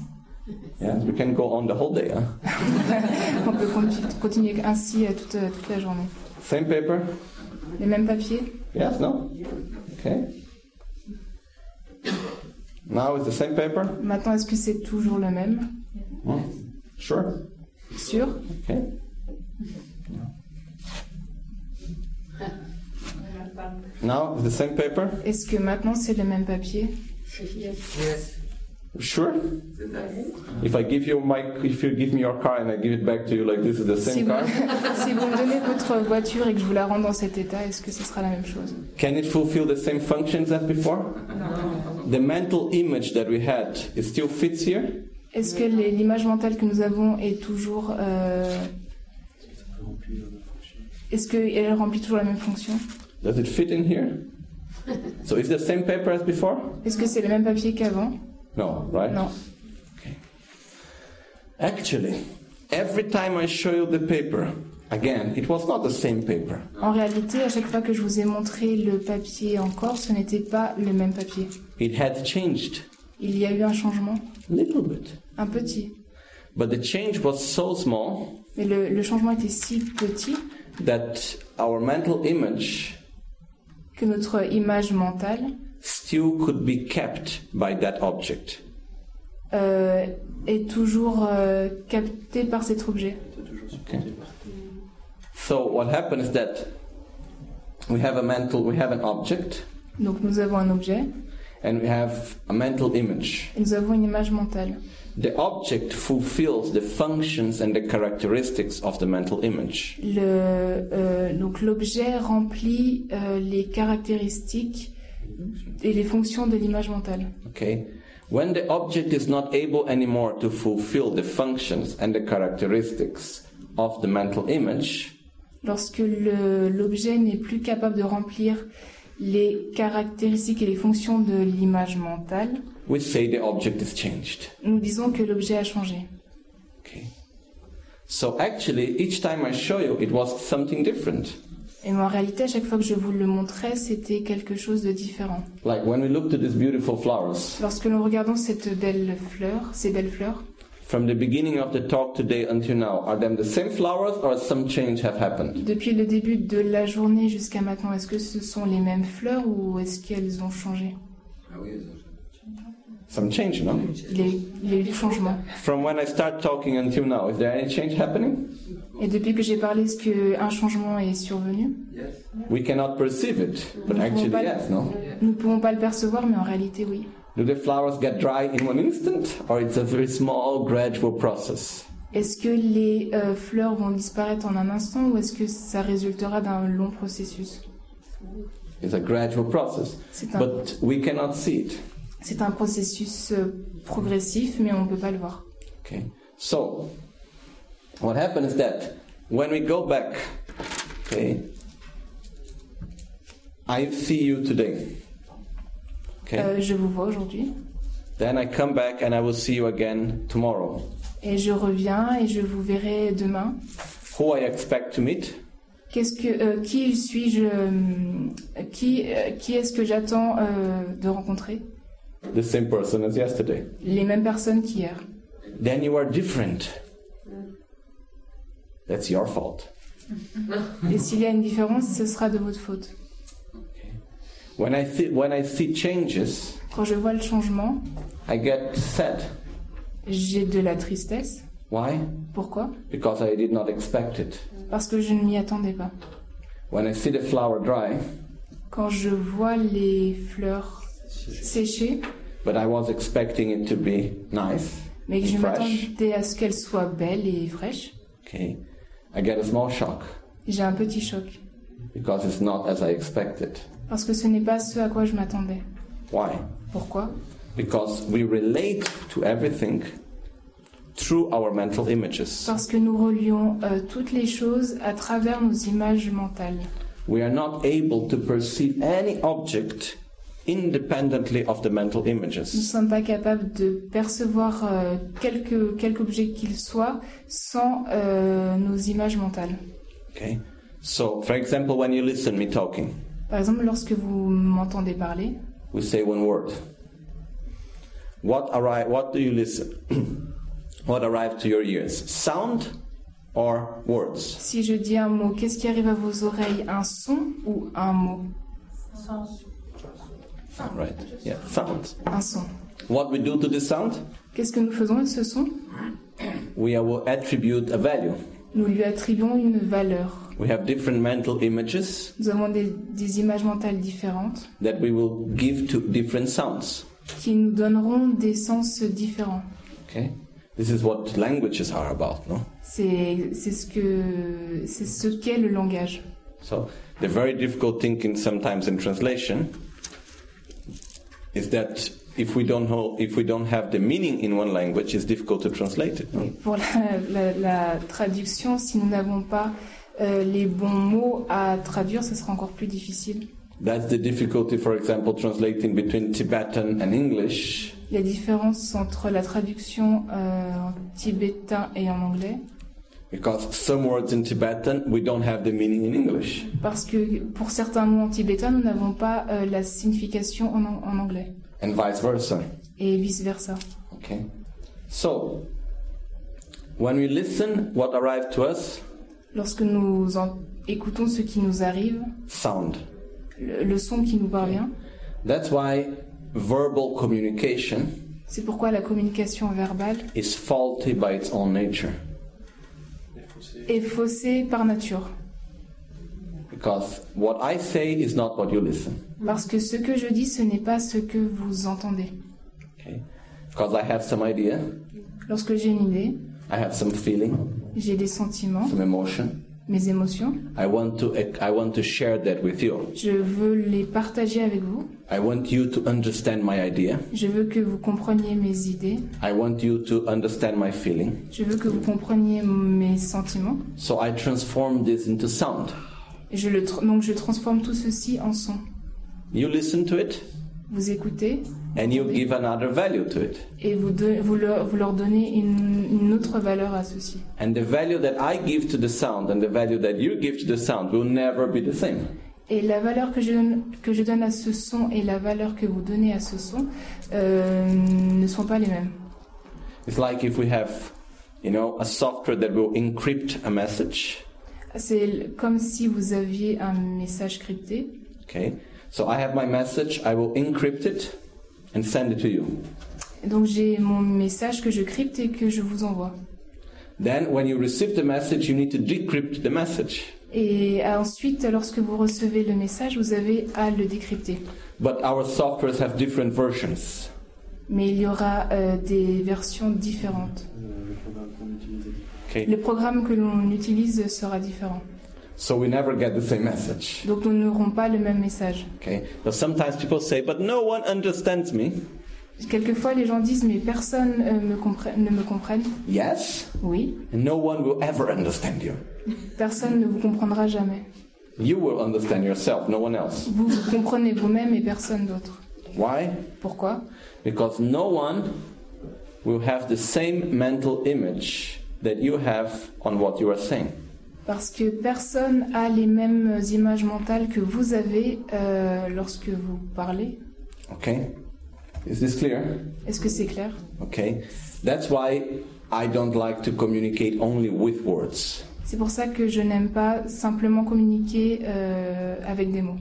C: Yes, we can go on the whole day, huh?
B: On peut conti- continuer ainsi euh, toute, euh, toute la journée.
C: Same paper?
B: Les mêmes papiers?
C: Yes, no? Okay. Now it's the same paper?
B: Maintenant, est-ce que c'est toujours le même?
C: Hmm? Sure.
B: Sûr?
C: Okay. Now it's the same paper?
B: Est-ce que maintenant c'est le même papier?
C: Sure? If I give you my, if you give me your car and I give it back to you like this is the
B: si
C: same
B: vous,
C: car,
B: si vous me donnez votre voiture et que je vous la rends dans cet état, est-ce que ce sera la même chose?
C: Can it fulfill the same functions as before? The mental image that we had, it still fits here?
B: Est-ce que l'image mentale que nous avons est toujours... euh, Est-ce qu'elle remplit toujours la même fonction?
C: Does it fit in here? So it's the same paper as before?
B: Est-ce que c'est le même papier qu'avant?
C: No, right?
B: Non.
C: Actually, every time I show you the paper, again, it was not the same paper.
B: En réalité, à chaque fois que je vous ai montré le papier encore, ce n'était pas le même papier.
C: It had changed
B: Il y a eu un changement,
C: a little bit.
B: un petit.
C: But the change was so small
B: Mais le, le changement était si petit
C: that our mental image
B: que notre image mentale
C: still could be kept by that object.
B: euh, est toujours euh, captée par cet objet.
C: Okay. So what happens is that we have a mental, we have an object,
B: Donc nous avons un objet
C: and we have a mental image.
B: et nous avons une image mentale.
C: The object fulfills the functions and the characteristics of the mental image.
B: Le, euh, donc l'objet remplit euh, les caractéristiques et les fonctions de l'image mentale.
C: Okay? When the object is not able anymore to fulfill the functions and the characteristics of the mental image,
B: Lorsque le- l'objet n'est plus capable de remplir les caractéristiques et les fonctions de l'image mentale,
C: we say the object is changed.
B: nous disons que l'objet a changé.
C: Okay? So actually, each time I show you, it was something different.
B: Et en réalité, à chaque fois que je vous le montrais, c'était quelque chose de différent.
C: Like when we looked at these beautiful flowers,
B: Lorsque nous regardons cette belle fleur, ces belles fleurs,
C: from the beginning of the talk today until now, are them the same flowers or some change have happened?
B: depuis le début de la journée jusqu'à maintenant, est-ce que ce sont les mêmes fleurs ou est-ce qu'elles ont changé?
C: Some change, no?
B: il y, a eu, il y a eu des changements.
C: From when I start talking until now, is there any change happening?
B: Et depuis que j'ai parlé, est-ce qu'un changement est survenu?
C: We cannot perceive it, but actually, yes, no?
B: Nous ne pouvons pas le percevoir, mais en réalité, oui.
C: Do the flowers get dry in one instant, or it's a very small, gradual process?
B: Est-ce que les euh, fleurs vont disparaître en un instant ou est-ce que ça résultera d'un long processus?
C: It's a gradual process, but we cannot see it.
B: C'est un processus euh, progressif, mais on ne peut pas le voir.
C: Okay. So, what happens is that when we go back, okay, I see you today. Okay.
B: Euh, je vous vois aujourd'hui
C: then I come back and I will see you again tomorrow.
B: et je reviens et je vous verrai demain.
C: Who I expect to meet?
B: Qu'est-ce que, euh, qui suis-je euh, Qui, qui est-ce que j'attends de rencontrer?
C: The same person as yesterday.
B: Les mêmes personnes qu'hier.
C: Then you are different. That's your fault.
B: Et s'il y a une différence, ce sera de votre faute.
C: When I see when I see changes,
B: Quand je vois le changement,
C: I get sad.
B: j'ai de la tristesse.
C: Why?
B: Pourquoi?
C: Because I did not expect it.
B: Parce que je ne m'y attendais pas.
C: When I see the flower dry,
B: Quand je vois les fleurs sécher,
C: but I was expecting it to be nice,
B: mais que je m'attendais à ce qu'elles soient belles et fraîches,
C: okay, I get a small shock
B: j'ai un petit choc.
C: because it's not as I expected.
B: Parce que ce n'est pas ce à quoi je m'attendais.
C: Why?
B: Pourquoi?
C: Because we relate to everything through our mental images.
B: Parce que nous relions euh, toutes les choses à travers nos images mentales.
C: We are not able to perceive any object independently of the mental
B: Nous ne
C: images.
B: sommes pas capables de percevoir euh, quelque, quelque objet qu'il soit sans euh, nos images mentales.
C: Okay? So, for example, when you listen me talking,
B: Par exemple, lorsque vous m'entendez parler,
C: we say one word. What arrive? What do you listen? what arrive to your ears? Sound or words?
B: si je dis un mot, qu'est-ce qui arrive à vos oreilles? Un son ou un mot?
C: Right? Yeah, sound.
B: Un son.
C: What we do to the sound?
B: Qu'est-ce que nous faisons avec ce son?
C: We will attribute a value.
B: Nous lui attribuons une valeur.
C: We have different mental images
B: Nous avons des, des images mentales différentes
C: that we will give to different sounds.
B: qui nous donneront des sens différents.
C: Okay? This is what languages are about, no?
B: C'est c'est ce que c'est ce qu'est le langage.
C: So the very difficult thing in sometimes in translation is that if we don't know, if we don't have the meaning in one language, it's difficult to translate it. no?
B: Pour la, la- la traduction, si nous n'avons pas euh, les bons mots à traduire, ce sera encore plus difficile.
C: That's the difficulty, for example, translating between Tibetan and English.
B: La différence entre la traduction euh, en tibétain et en anglais,
C: Because some words in Tibetan we don't have the meaning in English,
B: parce que pour certains mots en tibétain, nous n'avons pas euh, la signification en, an- en anglais,
C: and vice versa.
B: et vice versa.
C: Okay. So, when we listen, what arrives to us?
B: Lorsque nous en- écoutons ce qui nous arrive,
C: Sound.
B: le, le son qui nous parvient,
C: That's why verbal communication
B: c'est pourquoi la communication verbale
C: is faulty by its own nature.
B: Est faussée par nature.
C: Because what I say is not what you listen.
B: Parce que ce que je dis, ce n'est pas ce que vous entendez.
C: Okay? Because I have some idea,
B: Lorsque j'ai une idée,
C: I have some feeling,
B: j'ai des sentiments,
C: some emotion.
B: Mes émotions,
C: I want to I want to share that with you.
B: je veux les partager avec vous.
C: I want you to understand my idea.
B: Je veux que vous compreniez mes idées.
C: I want you to understand my feeling.
B: Je veux que vous compreniez mes sentiments.
C: So I transform this into sound.
B: Je le tra- donc je transforme tout ceci en son.
C: You listen to it
B: Vous écoutez
C: and you give another value to it.
B: et vous, de- vous, leur, vous leur donnez une, une autre valeur à ceci.
C: And the value that I give to the sound and the value that you give to the sound will never be the same.
B: Et la valeur que je, donne, que je donne à ce son et la valeur que vous donnez à ce son euh, ne sont pas les mêmes.
C: It's like if we have, you know, a software that will encrypt a message.
B: C'est comme si vous aviez un message crypté.
C: Okay? So I have my message, I will encrypt it and send it to you.
B: Donc j'ai mon message que je crypte et que je vous envoie.
C: Then when you receive the message, you need to decrypt the message.
B: Et ensuite, lorsque vous recevez le message, vous avez à le décrypter.
C: But our softwares have different versions.
B: Mais il y aura euh, des versions différentes.
C: Okay?
B: Le programme que l'on utilise sera différent.
C: So we never get the same message.
B: Donc nous n'aurons pas le même message.
C: Okay? But sometimes people say, but no one understands me.
B: Quelquefois, les gens disent mais personne euh, me ne me comprenne.
C: Yes,
B: Oui,
C: and no one will ever understand you.
B: personne ne vous comprendra jamais.
C: You will understand yourself, no one else.
B: Vous vous comprenez vous-même et personne d'autre.
C: Why?
B: Pourquoi?
C: Because no one will have the same mental image that you have on what you are saying.
B: Parce que personne a les mêmes images mentales que vous avez euh, lorsque vous parlez.
C: Okay? Is this clear?
B: Est-ce que c'est clair?
C: Okay? That's why I don't like to communicate only with words.
B: C'est pour ça que je n'aime pas simplement communiquer euh, avec des mots.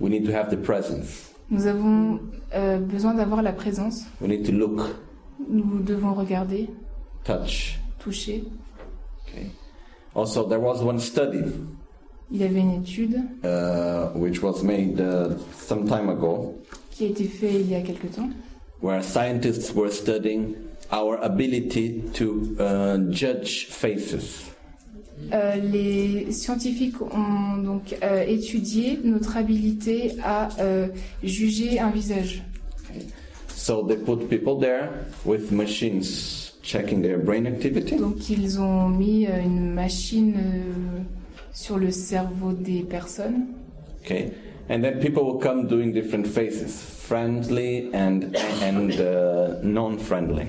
C: We need to have the presence.
B: Nous avons euh, besoin d'avoir la présence.
C: We need to look,
B: Nous devons regarder,
C: touch.
B: toucher.
C: Also, there was one study
B: Il y avait une étude
C: uh, which was made uh, some time ago
B: qui a été faite il y a quelque temps
C: where scientists were studying our ability to uh, judge faces.
B: Euh, les scientifiques ont donc euh, étudié notre habilité à euh, juger un visage.
C: So they put people there with machines checking their brain activity.
B: Donc ils ont mis euh, une machine euh, sur le cerveau des personnes
C: Okay, and then people will come doing different faces, friendly and and uh, non-friendly.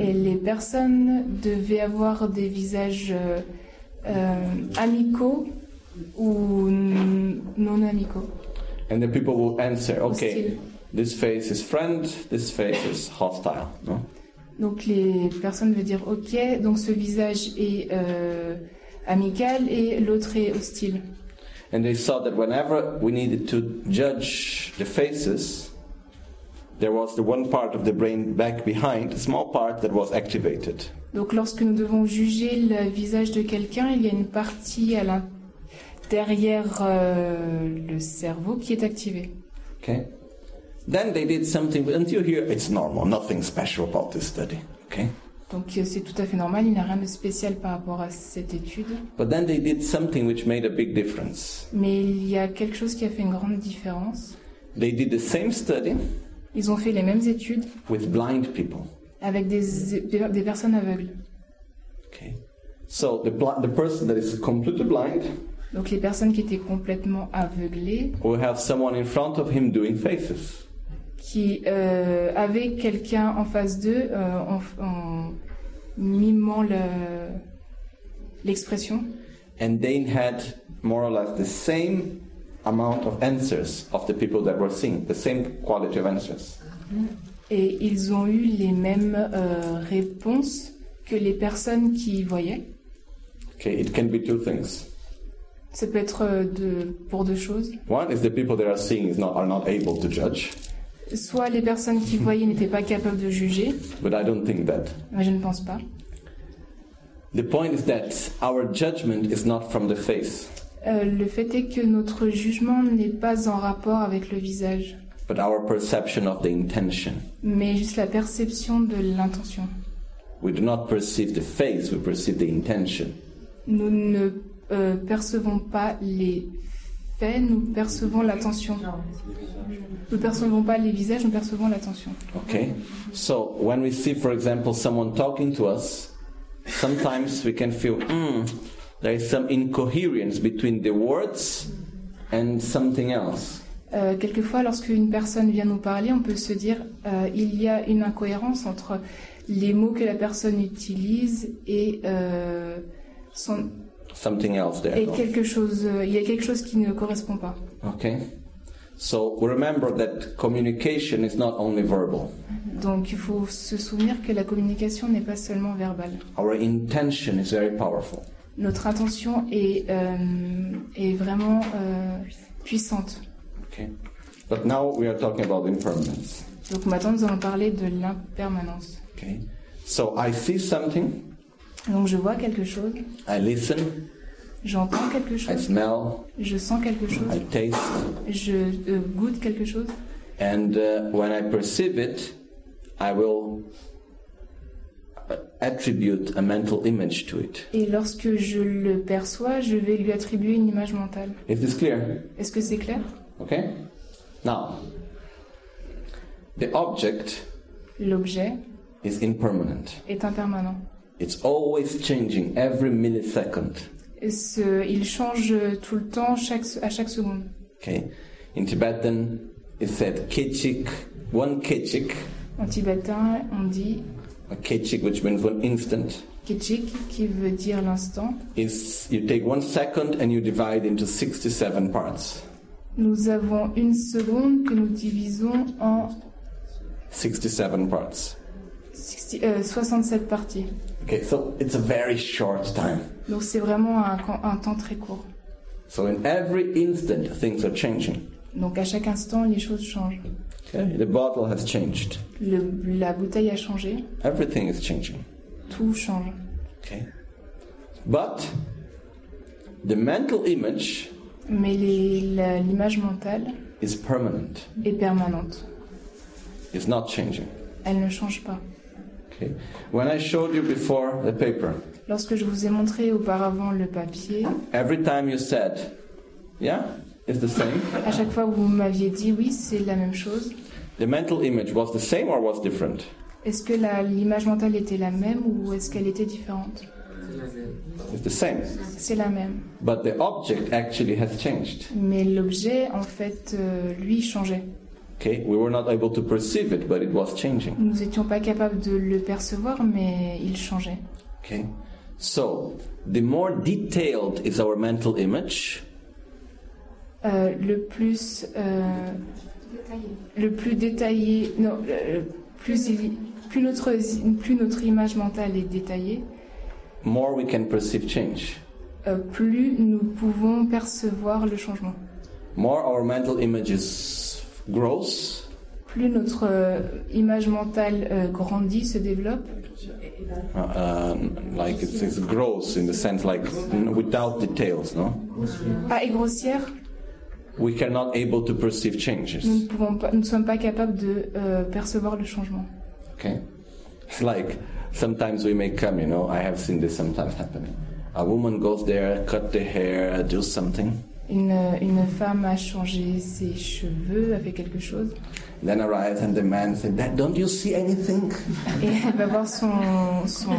B: et les personnes devaient avoir des visages euh, euh, amicaux ou non amicaux.
C: And then people will answer, okay, this face is friend, this face is hostile. No?
B: Donc les personnes veulent dire ok, donc ce visage est euh, amical et l'autre est hostile.
C: And they saw that whenever we needed to judge the faces, there was the one part of the brain back behind, a small part that was activated.
B: Donc lorsque nous devons juger le visage de quelqu'un, il y a une partie à derrière euh, le cerveau qui est activée.
C: Okay? Then they did something, until here it's normal, nothing special about this study. Okay?
B: Donc euh, c'est tout à fait normal, il n'y a rien de spécial par rapport à cette étude.
C: But then they did something which made a big difference.
B: Mais il y a quelque chose qui a fait une grande différence.
C: They did the same study
B: Ils ont fait les mêmes études
C: with blind people.
B: avec des, des personnes aveugles.
C: Okay? So the, the person that is completely blind
B: Donc les personnes qui étaient complètement aveuglées,
C: will have someone in front of him doing faces.
B: Qui euh, avaient quelqu'un en face d'eux euh, en, en mimant le- l'expression.
C: And they had more or less the same amount of answers of the people that were seeing, the same quality of answers.
B: Et ils ont eu les mêmes euh, réponses que les personnes qui voyaient.
C: Okay, it can be two things.
B: Ça peut être euh, de, pour deux choses.
C: One is the people that are seeing is not, are not able to judge,
B: Soit les personnes qui voyaient n'étaient pas capables de juger,
C: but I don't think that.
B: mais je ne pense pas.
C: The point is that our judgment is not from the face,
B: Euh, le fait est que notre jugement n'est pas en rapport avec le visage,
C: but our perception of the intention.
B: mais juste la perception de l'intention.
C: We do not perceive the face, we perceive the intention.
B: Nous ne euh, percevons pas les faits, nous percevons l'attention. Nous ne percevons pas les visages, nous percevons l'attention.
C: Okay? So when we see, for example, someone talking to us, sometimes we can feel, hmm, there is some incoherence between the words and something else.
B: Euh, quelquefois, lorsqu'une personne vient nous parler, on peut se dire euh, il y a une incohérence entre les mots que la personne utilise et euh, son
C: Something else there.
B: et quelque chose. euh, il y a quelque chose qui ne correspond pas.
C: Okay? So remember that communication is not only verbal.
B: Donc, il faut se souvenir que la communication n'est pas seulement verbale.
C: Our intention is very powerful.
B: Notre intention est euh, est vraiment euh, puissante.
C: Okay? But now we are talking about impermanence.
B: Donc maintenant, nous allons parler de l'impermanence.
C: Okay? So I see something,
B: Donc je vois quelque chose,
C: I listen,
B: j'entends quelque
C: I
B: chose,
C: smell,
B: je sens quelque chose,
C: I taste,
B: je euh, goûte quelque chose.
C: and uh, when I perceive it, I will uh, attribute a mental image to it.
B: Et lorsque je le perçois, je vais lui attribuer une image mentale.
C: Is this clear?
B: Est-ce que c'est clair?
C: Okay? Now, the object
B: L'objet
C: is impermanent.
B: est impermanent.
C: It's always changing every millisecond.
B: Ce- il change tout le temps, chaque, à chaque seconde.
C: Okay? In Tibetan, it said kechik, one kechik,
B: En tibétain, on dit
C: a kechik which means one instant,
B: qui veut dire l'instant.
C: is you take one second and you divide into 67 parts.
B: Nous avons une seconde que nous divisons en
C: 67 parts.
B: 60 euh, 67 parties.
C: Okay, so it's a very short time.
B: Donc c'est vraiment un, un temps très court.
C: So in every instant, things are changing.
B: Donc à chaque instant, les choses changent.
C: Okay? The bottle has changed.
B: Le- la bouteille a changé,
C: Everything is changing.
B: tout change.
C: Okay? But the mental image
B: Mais l'image mentale
C: is permanent.
B: est permanente.
C: It's not changing.
B: Elle ne change pas.
C: Okay? When I showed you before the paper,
B: Lorsque je vous ai montré auparavant le papier,
C: every time you said, yeah, it's the same,
B: à chaque fois vous m'aviez dit oui, c'est la même chose.
C: the mental image was the same or was different?
B: Est-ce que la- l'image mentale était la même ou est-ce qu'elle était différente?
C: It's the same.
B: C'est la même.
C: But the object actually has changed.
B: Mais l'objet, en fait, euh, lui, changeait.
C: Okay? We were not able to perceive it, but it was changing.
B: Nous n'étions pas capables de le percevoir, mais il changeait.
C: Okay? So, the more detailed is our mental image,
B: Euh, le plus euh, le plus détaillé non plus il- plus notre plus notre image mentale est détaillée
C: more we can perceive change.
B: euh, plus nous pouvons percevoir le changement
C: More our mental images grows,
B: plus notre euh, image mentale euh, grandit se développe
C: uh, um, like it's, it's grows in the sense like without details, no?
B: ah et grossière
C: We cannot able to perceive
B: nous
C: changes.
B: ne pouvons pas nous ne sommes pas capables de euh, percevoir le changement
C: Okay? It's like sometimes we may come, you know, I have seen this sometimes happening. A woman goes there, cut the hair, do something,
B: une, une femme a changé ses cheveux a fait quelque chose
C: then arrives and the man said, "That- Don't you see anything?
B: et elle va voir son, son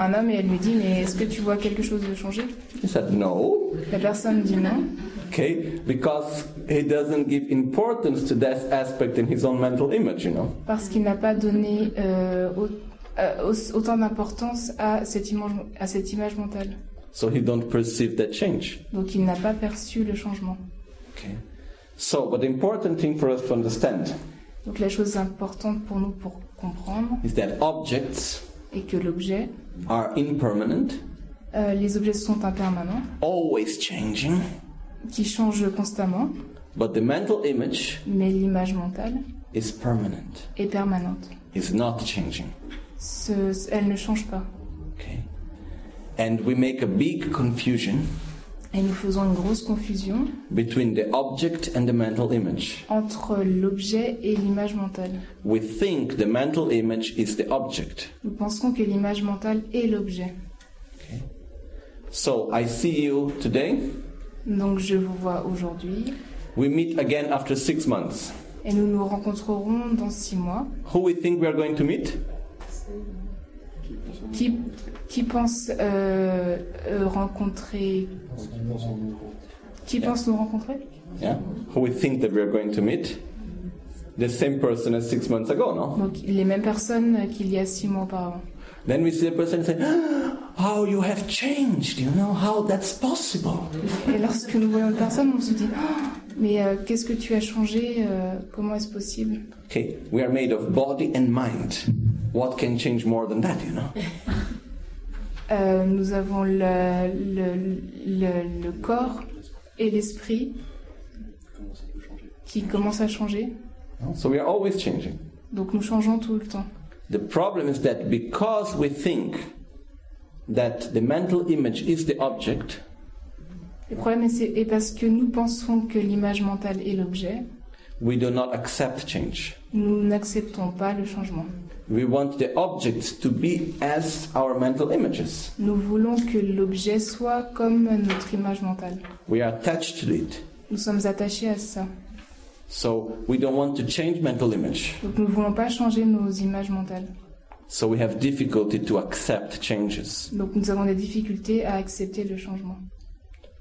B: un homme et elle lui dit mais est-ce que tu vois quelque chose de changer?
C: He said, No.
B: La personne dit non,
C: Okay? Because he doesn't give importance to that aspect in his own mental image, you know?
B: parce qu'il n'a pas donné euh, euh, au- autant d'importance à cette image, à cette image mentale.
C: So he don't perceive that change.
B: Donc il n'a pas perçu le changement.
C: Okay. So, but the important thing for us to understand
B: Donc la chose importante pour nous pour comprendre
C: is that objects
B: est que l'objet,
C: are impermanent,
B: euh, les objets sont impermanents,
C: always changing,
B: qui changent constamment,
C: but the mental image
B: mais l'image mentale
C: is permanent,
B: est permanente.
C: is not changing.
B: Ce- elle ne change pas.
C: And we make a big confusion
B: Et nous faisons une grosse confusion
C: between the object and the mental image.
B: entre l'objet et l'image mentale.
C: We think the mental image is the object.
B: Nous pensons que l'image mentale est l'objet.
C: So I see you today.
B: Donc je vous vois aujourd'hui
C: We meet again after six months.
B: et nous nous rencontrerons dans six mois.
C: Who we think we are going to meet?
B: Qui, qui pense euh, euh, rencontrer Qui pense nous rencontrer?
C: Yeah. Who we think that we are going to meet? The same person as six months ago, no?
B: Donc les mêmes personnes qu'il y a six mois auparavant.
C: Then we see a person say, "How you have changed? You know? How that's possible?"
B: Et lorsque nous voyons une personne, on se dit Ah, Mais euh, qu'est-ce que tu as changé euh, Comment est-ce possible?
C: Okay, we are made of body and mind. What can change more than that? You know?
B: Euh, Nous avons le, le, le, le corps et l'esprit qui commencent à changer.
C: So we are always changing.
B: Donc nous changeons tout le temps.
C: The problem is that because we think that the mental image is the object,
B: Le problème est, est parce que nous pensons que l'image mentale est l'objet,
C: we do not accept change.
B: nous n'acceptons pas le changement.
C: We want the objects to be as our mental images.
B: Nous voulons que l'objet soit comme notre image mentale.
C: We are attached to it.
B: Nous sommes attachés à ça.
C: So we don't want to change mental image.
B: Donc nous ne voulons pas changer nos images mentales.
C: So we have difficulty to accept changes.
B: Donc nous avons des difficultés à accepter le changement.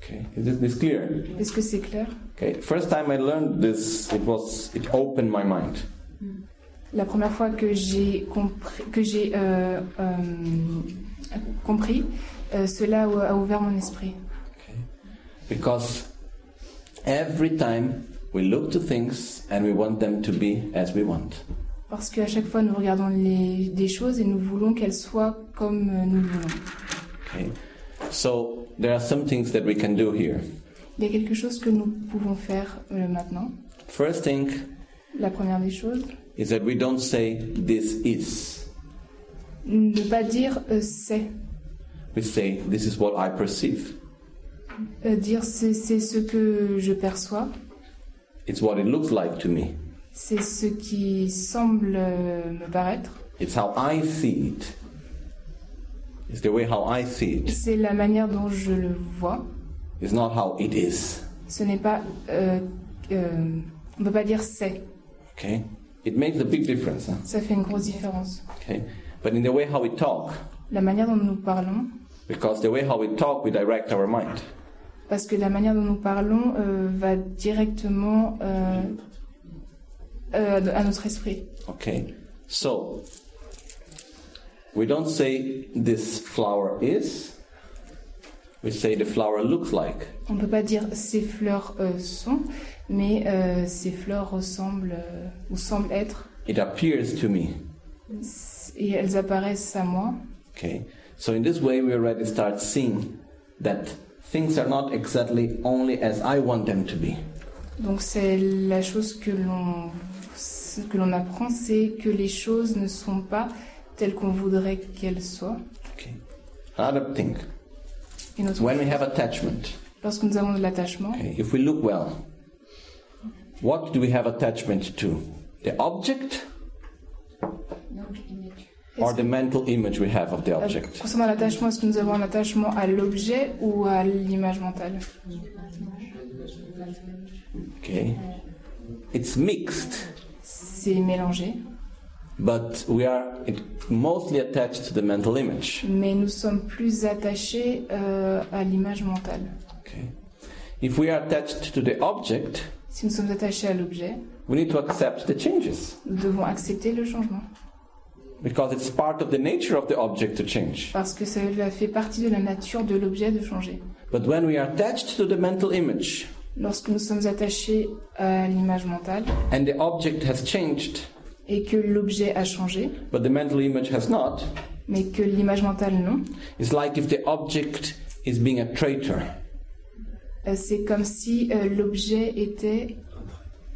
C: Okay, is this, this clear?
B: Est-ce que c'est clair?
C: Okay, first time I learned this, it was it opened my mind.
B: La première fois que j'ai compris, que j'ai euh, euh, compris, euh, cela a ouvert mon esprit.
C: Because every time we look to things and we want them to be as we want.
B: Parce qu'à chaque fois, nous regardons les, des choses et nous voulons qu'elles soient comme nous le voulons.
C: Okay, so there are some things that we can do here.
B: Il y a quelque chose que nous pouvons faire euh, maintenant.
C: First thing
B: La première des choses,
C: is that we don't say this is.
B: ne pas dire euh, c'est.
C: We say this is what I perceive.
B: Euh, dire c'est ce que je perçois,
C: It's what it looks like to me.
B: c'est ce qui semble euh, me paraître,
C: It's how I see it. It's the way how I see it.
B: c'est la manière dont je le vois.
C: It's not how it is.
B: Ce n'est pas. euh, euh, on ne peut pas dire c'est.
C: Okay? It makes a big difference.
B: Ça fait une grosse différence.
C: Okay? But in the way how we talk,
B: La manière dont nous parlons,
C: because the way how we talk, we direct our mind.
B: parce que la manière dont nous parlons euh, va directement euh, euh, à notre esprit.
C: Okay? So, we don't say this flower is, we say the flower looks like.
B: On ne peut pas dire ces fleurs euh, sont, mais euh, ces fleurs ressemblent euh, ou semblent être,
C: It appears to me.
B: et elles apparaissent à moi.
C: Okay? So, in this way, we already start seeing that things are not exactly only as I want them to be.
B: Donc c'est la chose que l'on que l'on apprend, c'est que les choses ne sont pas telles qu'on voudrait qu'elles soient.
C: Okay? Another thing, when we have attachment,
B: lorsque nous avons de l'attachement,
C: okay, if we look well, what do we have attachment to? The object or the mental image we have of the
B: Euh,
C: object?
B: concernant l'attachement, est-ce que nous avons un attachement à l'objet ou à l'image mentale
C: Okay? It's mixed,
B: C'est mélangé,
C: but we are mostly attached to the mental image.
B: mais nous sommes plus attachés euh, à l'image mentale.
C: Okay? If we are attached to the object,
B: Si nous sommes attachés à l'objet,
C: we need to accept the changes
B: nous devons accepter le changement.
C: because it's part of the nature of the object to change.
B: Parce que cela fait partie de la nature de l'objet de changer.
C: But when we are attached to the mental image,
B: Lorsque nous sommes attachés à l'image mentale
C: and the object has changed,
B: et que l'objet a changé,
C: but the mental image has not,
B: mais que l'image mentale non,
C: it's like if the object is being a traitor.
B: Euh, c'est comme si euh, l'objet était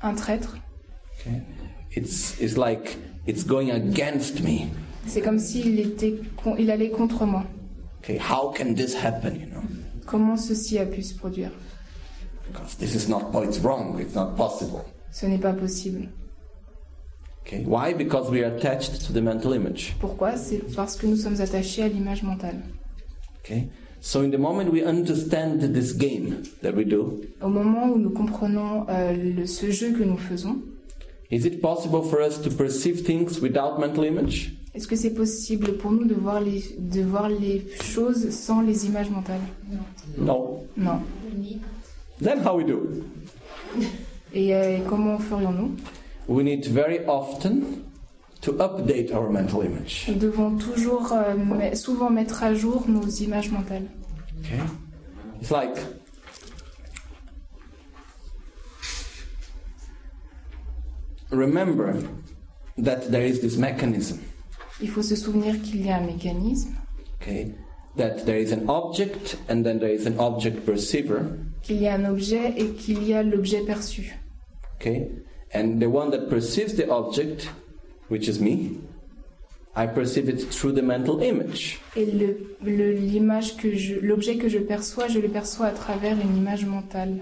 B: un traître.
C: Okay? It's, it's like it's going against me.
B: C'est comme s'il était, il allait contre moi.
C: Okay, how can this happen? You know,
B: Comment ceci a pu se produire?
C: Because this is not. It's wrong. It's not possible.
B: Ce n'est pas possible.
C: Okay, why? Because we are attached to the mental image.
B: Pourquoi? C'est parce que nous sommes attachés à l'image mentale.
C: Okay, so in the moment we understand this game that we do,
B: Au moment où nous comprenons euh, le- ce jeu que nous faisons,
C: is it possible for us to perceive things without mental image?
B: est-ce que c'est possible pour nous de voir les, de voir les choses sans les images mentales?
C: No.
B: Non.
C: Then how we do?
B: Et euh, comment ferions-nous?
C: We need very often to update our mental image.
B: Nous devons toujours, euh, souvent mettre à jour nos images mentales.
C: Okay? It's like remember that there is this mechanism,
B: Il faut se souvenir qu'il y a un mécanisme,
C: okay? That there is an object and then there is an object perceiver,
B: qu'il y a un objet et qu'il y a l'objet perçu.
C: okay? And the one that perceives the object, which is me, I perceive it through the mental image.
B: Et l'image que je, l'objet que je perçois, je le perçois à travers une image mentale.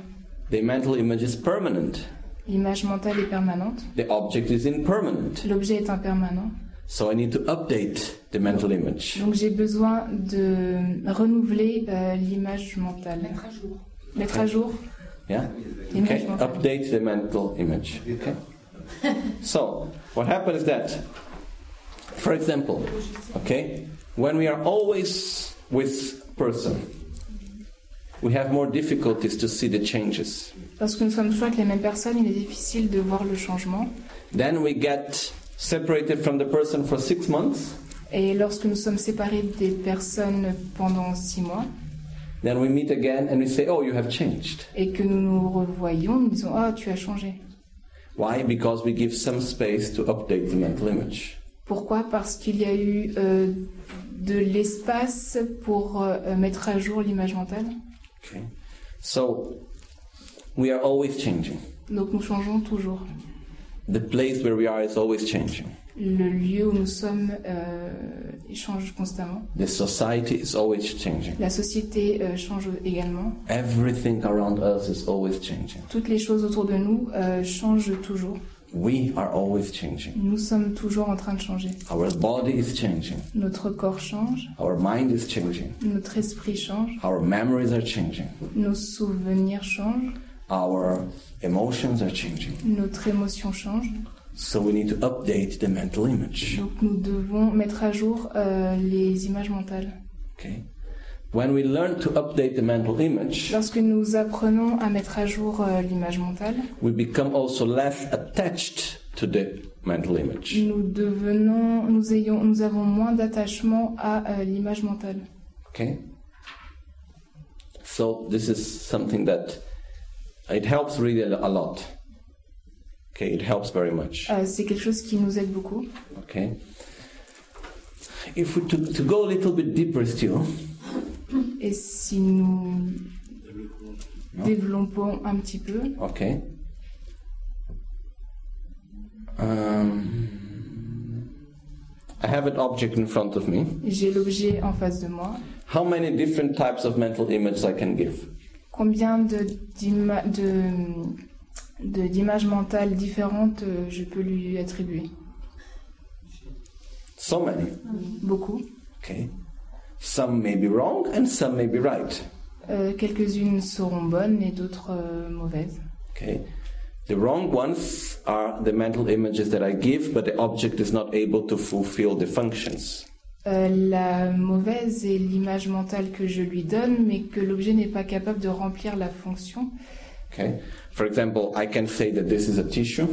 C: The mental image is permanent.
B: L'image mentale est permanente.
C: The object is impermanent.
B: L'objet est impermanent.
C: So I need to update the mental image.
B: Donc j'ai besoin de renouveler euh, l'image mentale.
D: Mettre à jour.
B: Mettre à jour
C: Yeah?
B: l'image
C: Okay,
B: mentale.
C: update the mental image. Okay? so, what happens is that, for example, okay, when we are always with person, we have more difficulties to see the changes.
B: Parce que nous sommes toujours avec les mêmes personnes, il est difficile de voir le changement.
C: Then we get separated from the person for six months.
B: Et lorsque nous sommes séparés des personnes pendant six mois,
C: Then we meet again and we say, "Oh, you have changed."
B: et que nous nous revoyons, nous disons Ah, tu as changé.
C: Why? Because we give some space to update the mental image.
B: Pourquoi? Parce qu'il y a eu euh, de l'espace pour euh, mettre à jour l'image mentale.
C: Okay. So we are always changing.
B: Donc nous changeons toujours.
C: The place where we are is always changing.
B: Le lieu où nous sommes euh, change constamment.
C: The society is always changing.
B: La société euh, change également.
C: Everything around us is always changing.
B: Toutes les choses autour de nous euh, changent toujours.
C: We are always changing.
B: Nous sommes toujours en train de changer.
C: Our body is changing.
B: Notre corps change,
C: Our mind is changing.
B: notre esprit change,
C: Our memories are changing.
B: nos souvenirs changent,
C: Our emotions are changing.
B: notre émotion change.
C: So we need to update the mental image.
B: Donc nous devons mettre à jour euh, les images mentales.
C: Okay? When we learn to update the mental image,
B: Lorsque nous apprenons à mettre à jour euh, l'image mentale,
C: we become also less attached to the mental image.
B: nous devenons, nous ayons, nous avons moins d'attachement à euh, l'image mentale.
C: Okay? So this is something that it helps really a a lot. Okay, it helps very much.
B: Euh, C'est quelque chose qui nous aide beaucoup.
C: Okay? If we to, to go a little bit deeper still,
B: Et si nous développons un petit peu,
C: okay? Um, I have an object in front of me.
B: j'ai l'objet en face de moi.
C: How many different types of mental images I can give?
B: Combien de- de- d'images mentales différentes euh, je peux lui attribuer
C: So many.
B: Beaucoup.
C: Okay? Some may be wrong and some may be right.
B: Euh, Quelques-unes seront bonnes et d'autres euh, mauvaises.
C: Okay? The wrong ones are the mental images that I give, but the object is not able to fulfill the functions.
B: Euh, la mauvaise est l'image mentale que je lui donne, mais que l'objet n'est pas capable de remplir la fonction.
C: Okay? For example, I can say that this is a tissue.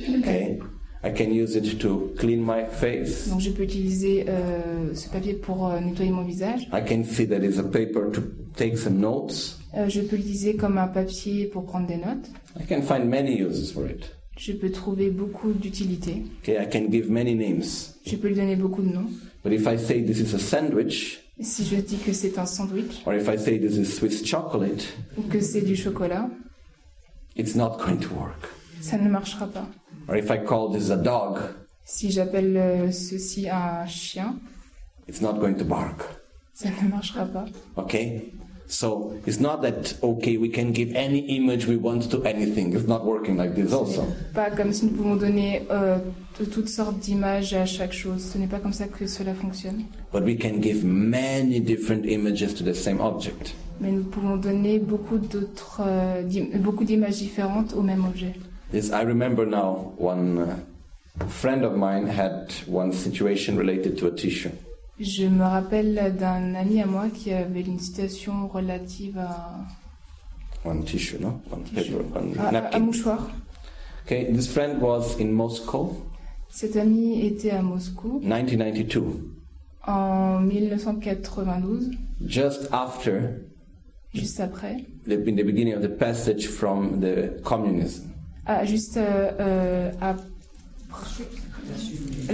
C: Okay? I can use it to clean my face.
B: Donc je peux utiliser euh, ce papier pour euh, nettoyer mon visage.
C: I can see that it's a paper to take some notes.
B: Euh, je peux l'utiliser comme un papier pour prendre des notes.
C: I can find many uses for it.
B: Je peux trouver beaucoup d'utilité.
C: Okay, I can give many names.
B: Je peux lui donner beaucoup de noms.
C: But if I say this is a sandwich,
B: Si je dis que c'est un sandwich
C: or if I say this is Swiss chocolate,
B: ou que c'est du chocolat,
C: it's not going to work.
B: ça ne marchera pas.
C: Or if I call this a dog,
B: Si j'appelle euh, ceci un chien,
C: it's not going to bark.
B: ça ne marchera pas.
C: Okay? So it's not that, okay, we can give any image we want to anything. It's not working like this also.
B: Pas comme si nous pouvons donner euh, toutes sortes d'images à chaque chose. Ce n'est pas comme ça que cela fonctionne.
C: But we can give many different images to the same object.
B: Mais nous pouvons donner beaucoup d'autres, euh, beaucoup d'images différentes au même objet.
C: This, I remember now one uh, friend of mine had one situation related to a tissue.
B: Je me rappelle d'un ami à moi qui avait une situation relative à,
C: One tissue, no? One paper, one napkin.
B: mouchoir.
C: Okay, this friend was in Moscow,
B: Cet ami était à Moscou
C: 1992,
B: en 1992,
C: just after
B: juste après,
C: the, in the beginning of the passage from the communism.
B: ah, juste euh, euh, ap-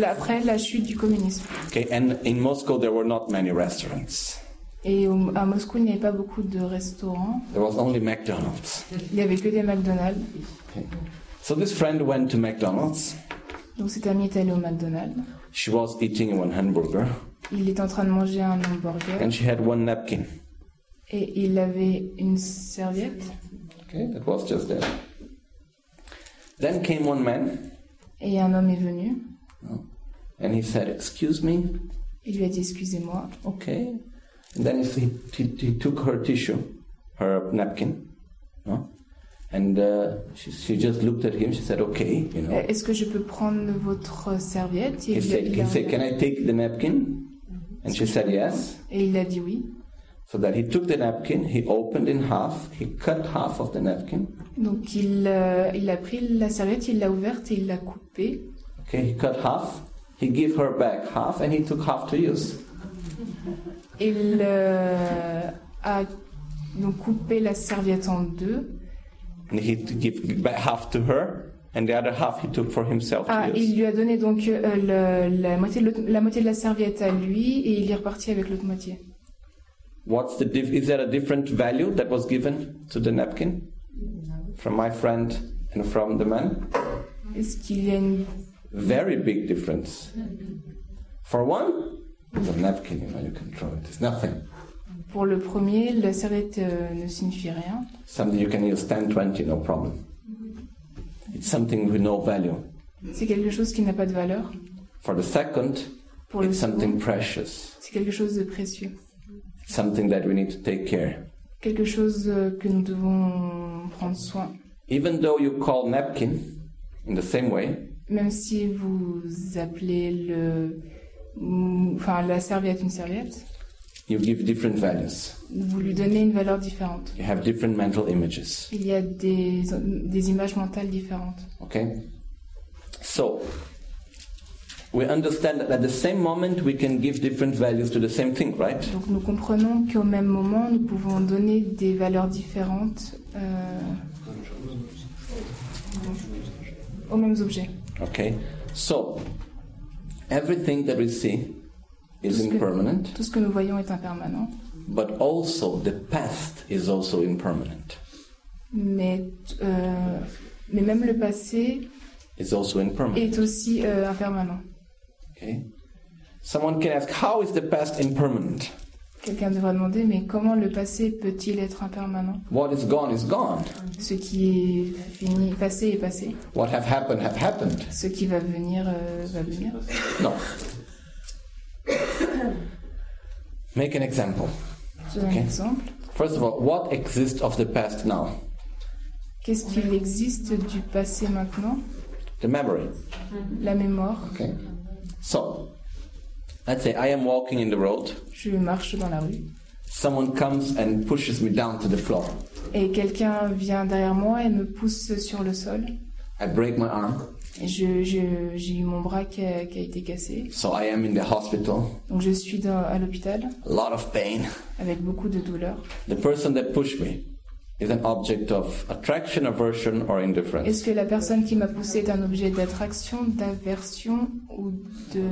B: après la chute du communisme.
C: Okay, and in Moscow there were not many restaurants.
B: Et à Moscou, il n'y avait pas beaucoup de restaurants.
C: There was only McDonald's.
B: Il n'y avait que des McDonald's.
C: So this friend went to McDonald's.
B: Donc cet ami est allé au McDonald's.
C: She was eating one hamburger
B: Il est en train de manger un hamburger
C: and she had one napkin.
B: et il avait une serviette.
C: Okay, that was just there. Then came one man
B: Et un homme est venu.
C: and he said, Excuse me.
B: Il lui a dit excusez-moi.
C: Okay. And then he, he, he took her tissue, her napkin, no? and uh, she, she just looked at him. She said, Okay, you know.
B: Est-ce que je peux prendre votre serviette?
C: He
B: Et il,
C: said,
B: il
C: he
B: a
C: said, Can I take the napkin? And she said, Yes.
B: et il a dit oui.
C: So that he took the napkin, he opened in half, he cut half of the napkin,
B: Donc il, euh, il a pris la serviette, il l'a ouverte et il l'a coupée.
C: okay, he cut half, he gave her back half, and he took half to use.
B: Il euh, a donc coupé la serviette en deux.
C: And he back half to her, and the other half he took for himself
B: Ah,
C: to
B: il lui a donné donc euh, le- la, moitié de l'autre- la moitié de la serviette à lui et il est reparti avec l'autre moitié.
C: What's the diff- is there a different value that was given to the napkin from my friend and from the man?
B: Est-ce qu'il y a une...
C: Very big difference. For one, the napkin, you know, you can throw it. It's nothing.
B: Pour le premier, la serviette euh, ne signifie rien.
C: Something you can use 10, 20, no problem. It's something with no value.
B: C'est quelque chose qui n'a pas de valeur.
C: For the second,
B: Pour le
C: it's
B: second,
C: something precious,
B: c'est quelque chose de précieux.
C: Something that we need to take care.
B: Quelque chose euh, que nous devons prendre soin.
C: Even though you call napkin in the same way,
B: Même si vous appelez le, ou- enfin, la serviette une serviette,
C: you give different values.
B: vous lui donnez une valeur différente.
C: You have different mental images.
B: Il y a des, des images mentales différentes.
C: Okay? So, we understand that at the same moment we can give different values to the same thing, right?
B: Donc nous comprenons qu'au même moment, nous pouvons donner des valeurs différentes euh, aux mêmes objets.
C: Okay? So, everything that we see is
B: Tout ce que-
C: impermanent,
B: Tout ce que nous voyons est impermanent,
C: but also the past is also impermanent.
B: mais, euh, mais même le passé
C: It's also impermanent.
B: est aussi euh, impermanent.
C: Okay? Someone can ask, how is the past impermanent?
B: Quelqu'un devra demander, mais comment le passé peut-il être impermanent?
C: What is gone is gone.
B: Ce qui est fini, passé est passé.
C: What have happened have happened.
B: Ce qui va venir euh, va venir.
C: No. Make an example.
B: Je donne
C: Ok.
B: un exemple.
C: First of all, what exists of the past now?
B: Qu'est-ce qu'il existe du passé maintenant?
C: The memory.
B: La mémoire.
C: Okay. So, let's say I am walking in the road.
B: Je marche dans la rue
C: Someone comes and pushes me down to the floor.
B: et quelqu'un vient derrière moi et me pousse sur le sol.
C: I break my arm.
B: Et je- je- J'ai eu mon bras qui a, qui a été cassé.
C: So I am in the hospital,
B: Donc je suis dans- à l'hôpital
C: a lot of pain.
B: avec beaucoup de douleur.
C: The person that pushed me is an object of attraction, aversion, or indifference.
B: Est-ce que la personne qui m'a poussé est un objet d'attraction, d'aversion ou de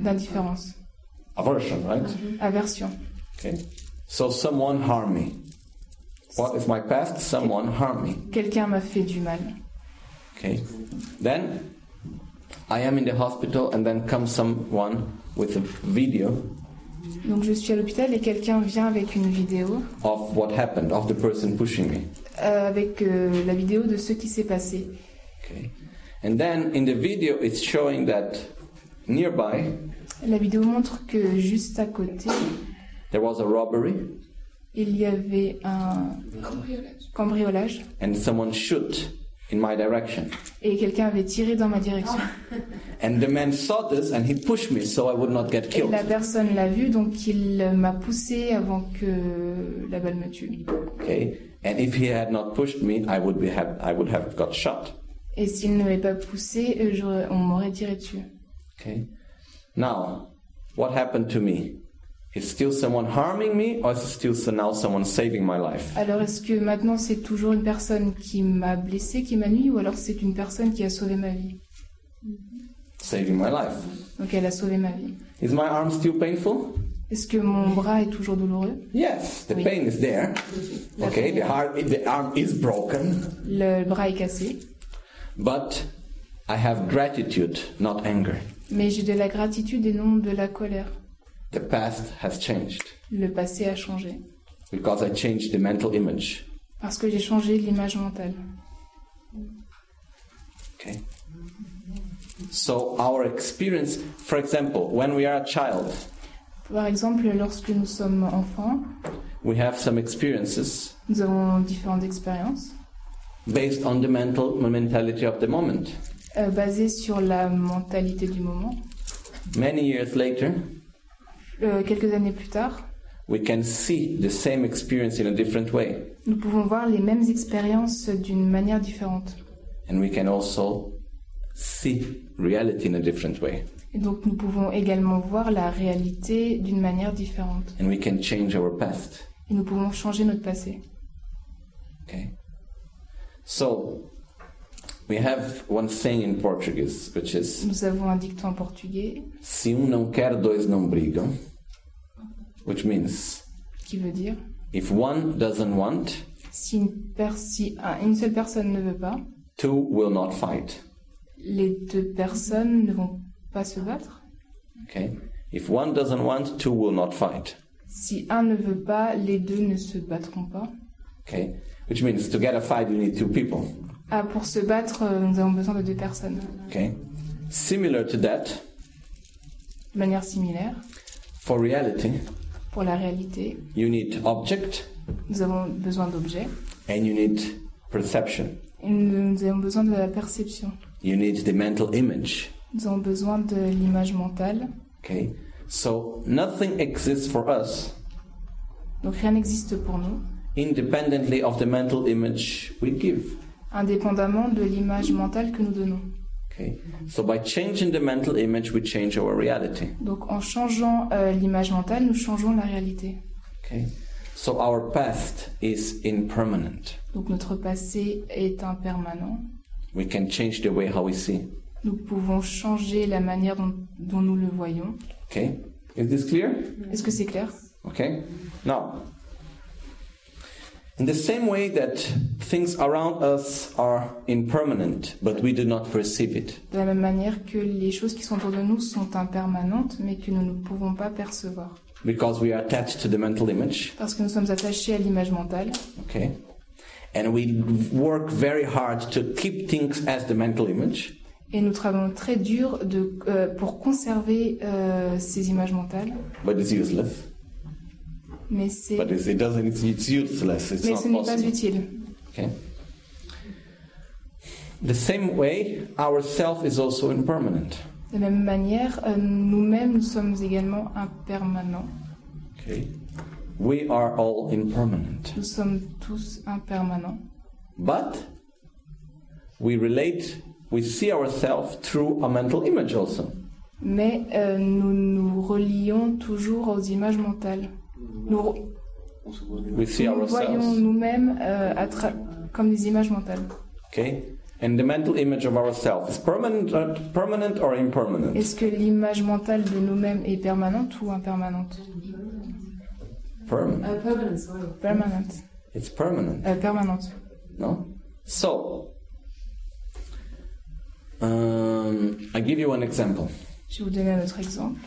B: d'indifférence
C: Aversion, right?
B: Aversion.
C: Okay. So someone harmed me. What is my past? Someone harmed me.
B: Quelqu'un m'a fait du mal.
C: Okay. Then I am in the hospital, and then comes someone with a video
B: Donc je suis à l'hôpital et quelqu'un vient avec une vidéo,
C: of what happened, of the person pushing me.
B: euh, avec euh, la vidéo de ce qui s'est passé.
C: Okay. And then in the video, it's showing that nearby
B: La vidéo montre que juste à côté,
C: there was a robbery,
B: il y avait un cambriolage
C: and someone shoot in my direction.
B: et quelqu'un avait tiré dans ma direction.
C: And the man saw this, and he pushed me so I would not get
B: Et
C: killed.
B: la personne l'a vu, donc il m'a poussé avant que la balle me tue.
C: Okay. And if he had not pushed me, I would be have I would have got shot.
B: Et s'il ne m'avait pas poussé, euh, on m'aurait tiré dessus.
C: Okay. Now, what happened to me? Is still someone harming me, or is it still now someone saving my life?
B: Alors est-ce que maintenant c'est toujours une personne qui m'a blessé, qui m'a nuit, ou alors c'est une personne qui a sauvé ma vie?
C: Saving my life.
B: Donc elle a sauvé ma vie.
C: Is my arm still painful?
B: Est-ce que mon bras est toujours douloureux?
C: Yes, the
B: Oui.
C: pain is there. Okay, the heart, the arm is broken,
B: Le bras est cassé,
C: but I have gratitude, not anger.
B: mais j'ai de la gratitude et non de la colère.
C: The past has changed
B: Le passé a changé.
C: because I changed the mental image.
B: Parce que j'ai changé l'image mentale.
C: Okay. So our experience, for example, when we are a child,
B: Par exemple, lorsque nous sommes enfants,
C: we have some experiences
B: nous avons différentes expériences
C: based on the mental mentality of the moment.
B: euh, basées sur la mentalité du moment.
C: Many years later,
B: Euh, quelques années plus tard,
C: we can see the same experience in a different way,
B: nous pouvons voir les mêmes expériences d'une manière différente.
C: and we can also see reality in a different way,
B: Et donc nous pouvons également voir la réalité d'une manière différente.
C: and we can change our past.
B: Et nous pouvons changer notre passé.
C: Okay. So we have one saying in Portuguese, which is
B: Nous avons un dicton en portugais
C: Se um não quer, dois não brigam. Which means,
B: qui veut dire
C: if one doesn't want,
B: si une, si un- une seule personne ne veut pas,
C: two will not fight.
B: les deux personnes ne vont pas se battre.
C: Okay? If one doesn't want, two will not fight.
B: Si un ne veut pas, les deux ne se battront pas.
C: Okay? Which means to get a fight, you need two people.
B: Ah, pour se battre, euh, nous avons besoin de deux personnes.
C: Okay? Similar to that,
B: De manière similaire,
C: for reality,
B: pour la réalité,
C: you need object
B: nous avons besoin d'objets
C: and you need perception.
B: et nous avons besoin de la perception.
C: You need the mental image.
B: Nous avons besoin de l'image mentale.
C: Okay? So nothing exists for us
B: Donc rien n'existe pour nous,
C: independently of the mental image we give.
B: indépendamment de l'image mentale que nous donnons. Donc en changeant euh, l'image mentale, nous changeons la réalité.
C: Okay? So our past is impermanent.
B: Donc notre passé est impermanent.
C: We can change the way how we see.
B: Nous pouvons changer la manière dont, dont nous le voyons.
C: Okay? Is this clear?
B: Est-ce que c'est clair?
C: Okay? Now, in the same way that things around us are impermanent, but we do not perceive it,
B: De la même manière que les choses qui sont autour de nous sont impermanentes, mais que nous ne pouvons pas percevoir.
C: because we are attached to the mental image,
B: Parce que nous sommes attachés à l'image mentale.
C: okay? And we work very hard to keep things as the mental image,
B: Et nous travaillons très dur de, euh, pour conserver euh, ces images mentales.
C: but it's useless.
B: Mais, c'est,
C: it doesn't, it's, it's useless. It's
B: mais
C: not
B: ce n'est pas utile.
C: Okay? The same way, our self is also impermanent.
B: De la même manière, euh, nous-mêmes, nous sommes également impermanents.
C: Okay? We are all impermanent.
B: Nous sommes tous impermanents.
C: But we relate we see ourselves through a mental image also.
B: Mais euh, nous nous relions toujours aux images mentales. Nous,
C: We see
B: nous voyons
C: ourselves.
B: nous-mêmes euh, comme des images mentales.
C: Okay? And the mental image of ourselves is permanent, uh, permanent or impermanent?
B: Est-ce que l'image mentale de nous-mêmes est permanente ou impermanente?
C: Permanent.
D: Uh, permanent, sorry.
B: Permanente.
C: It's permanent.
B: Euh, permanente.
C: No? So, um, I give you an example.
B: Je vais vous donner un autre exemple.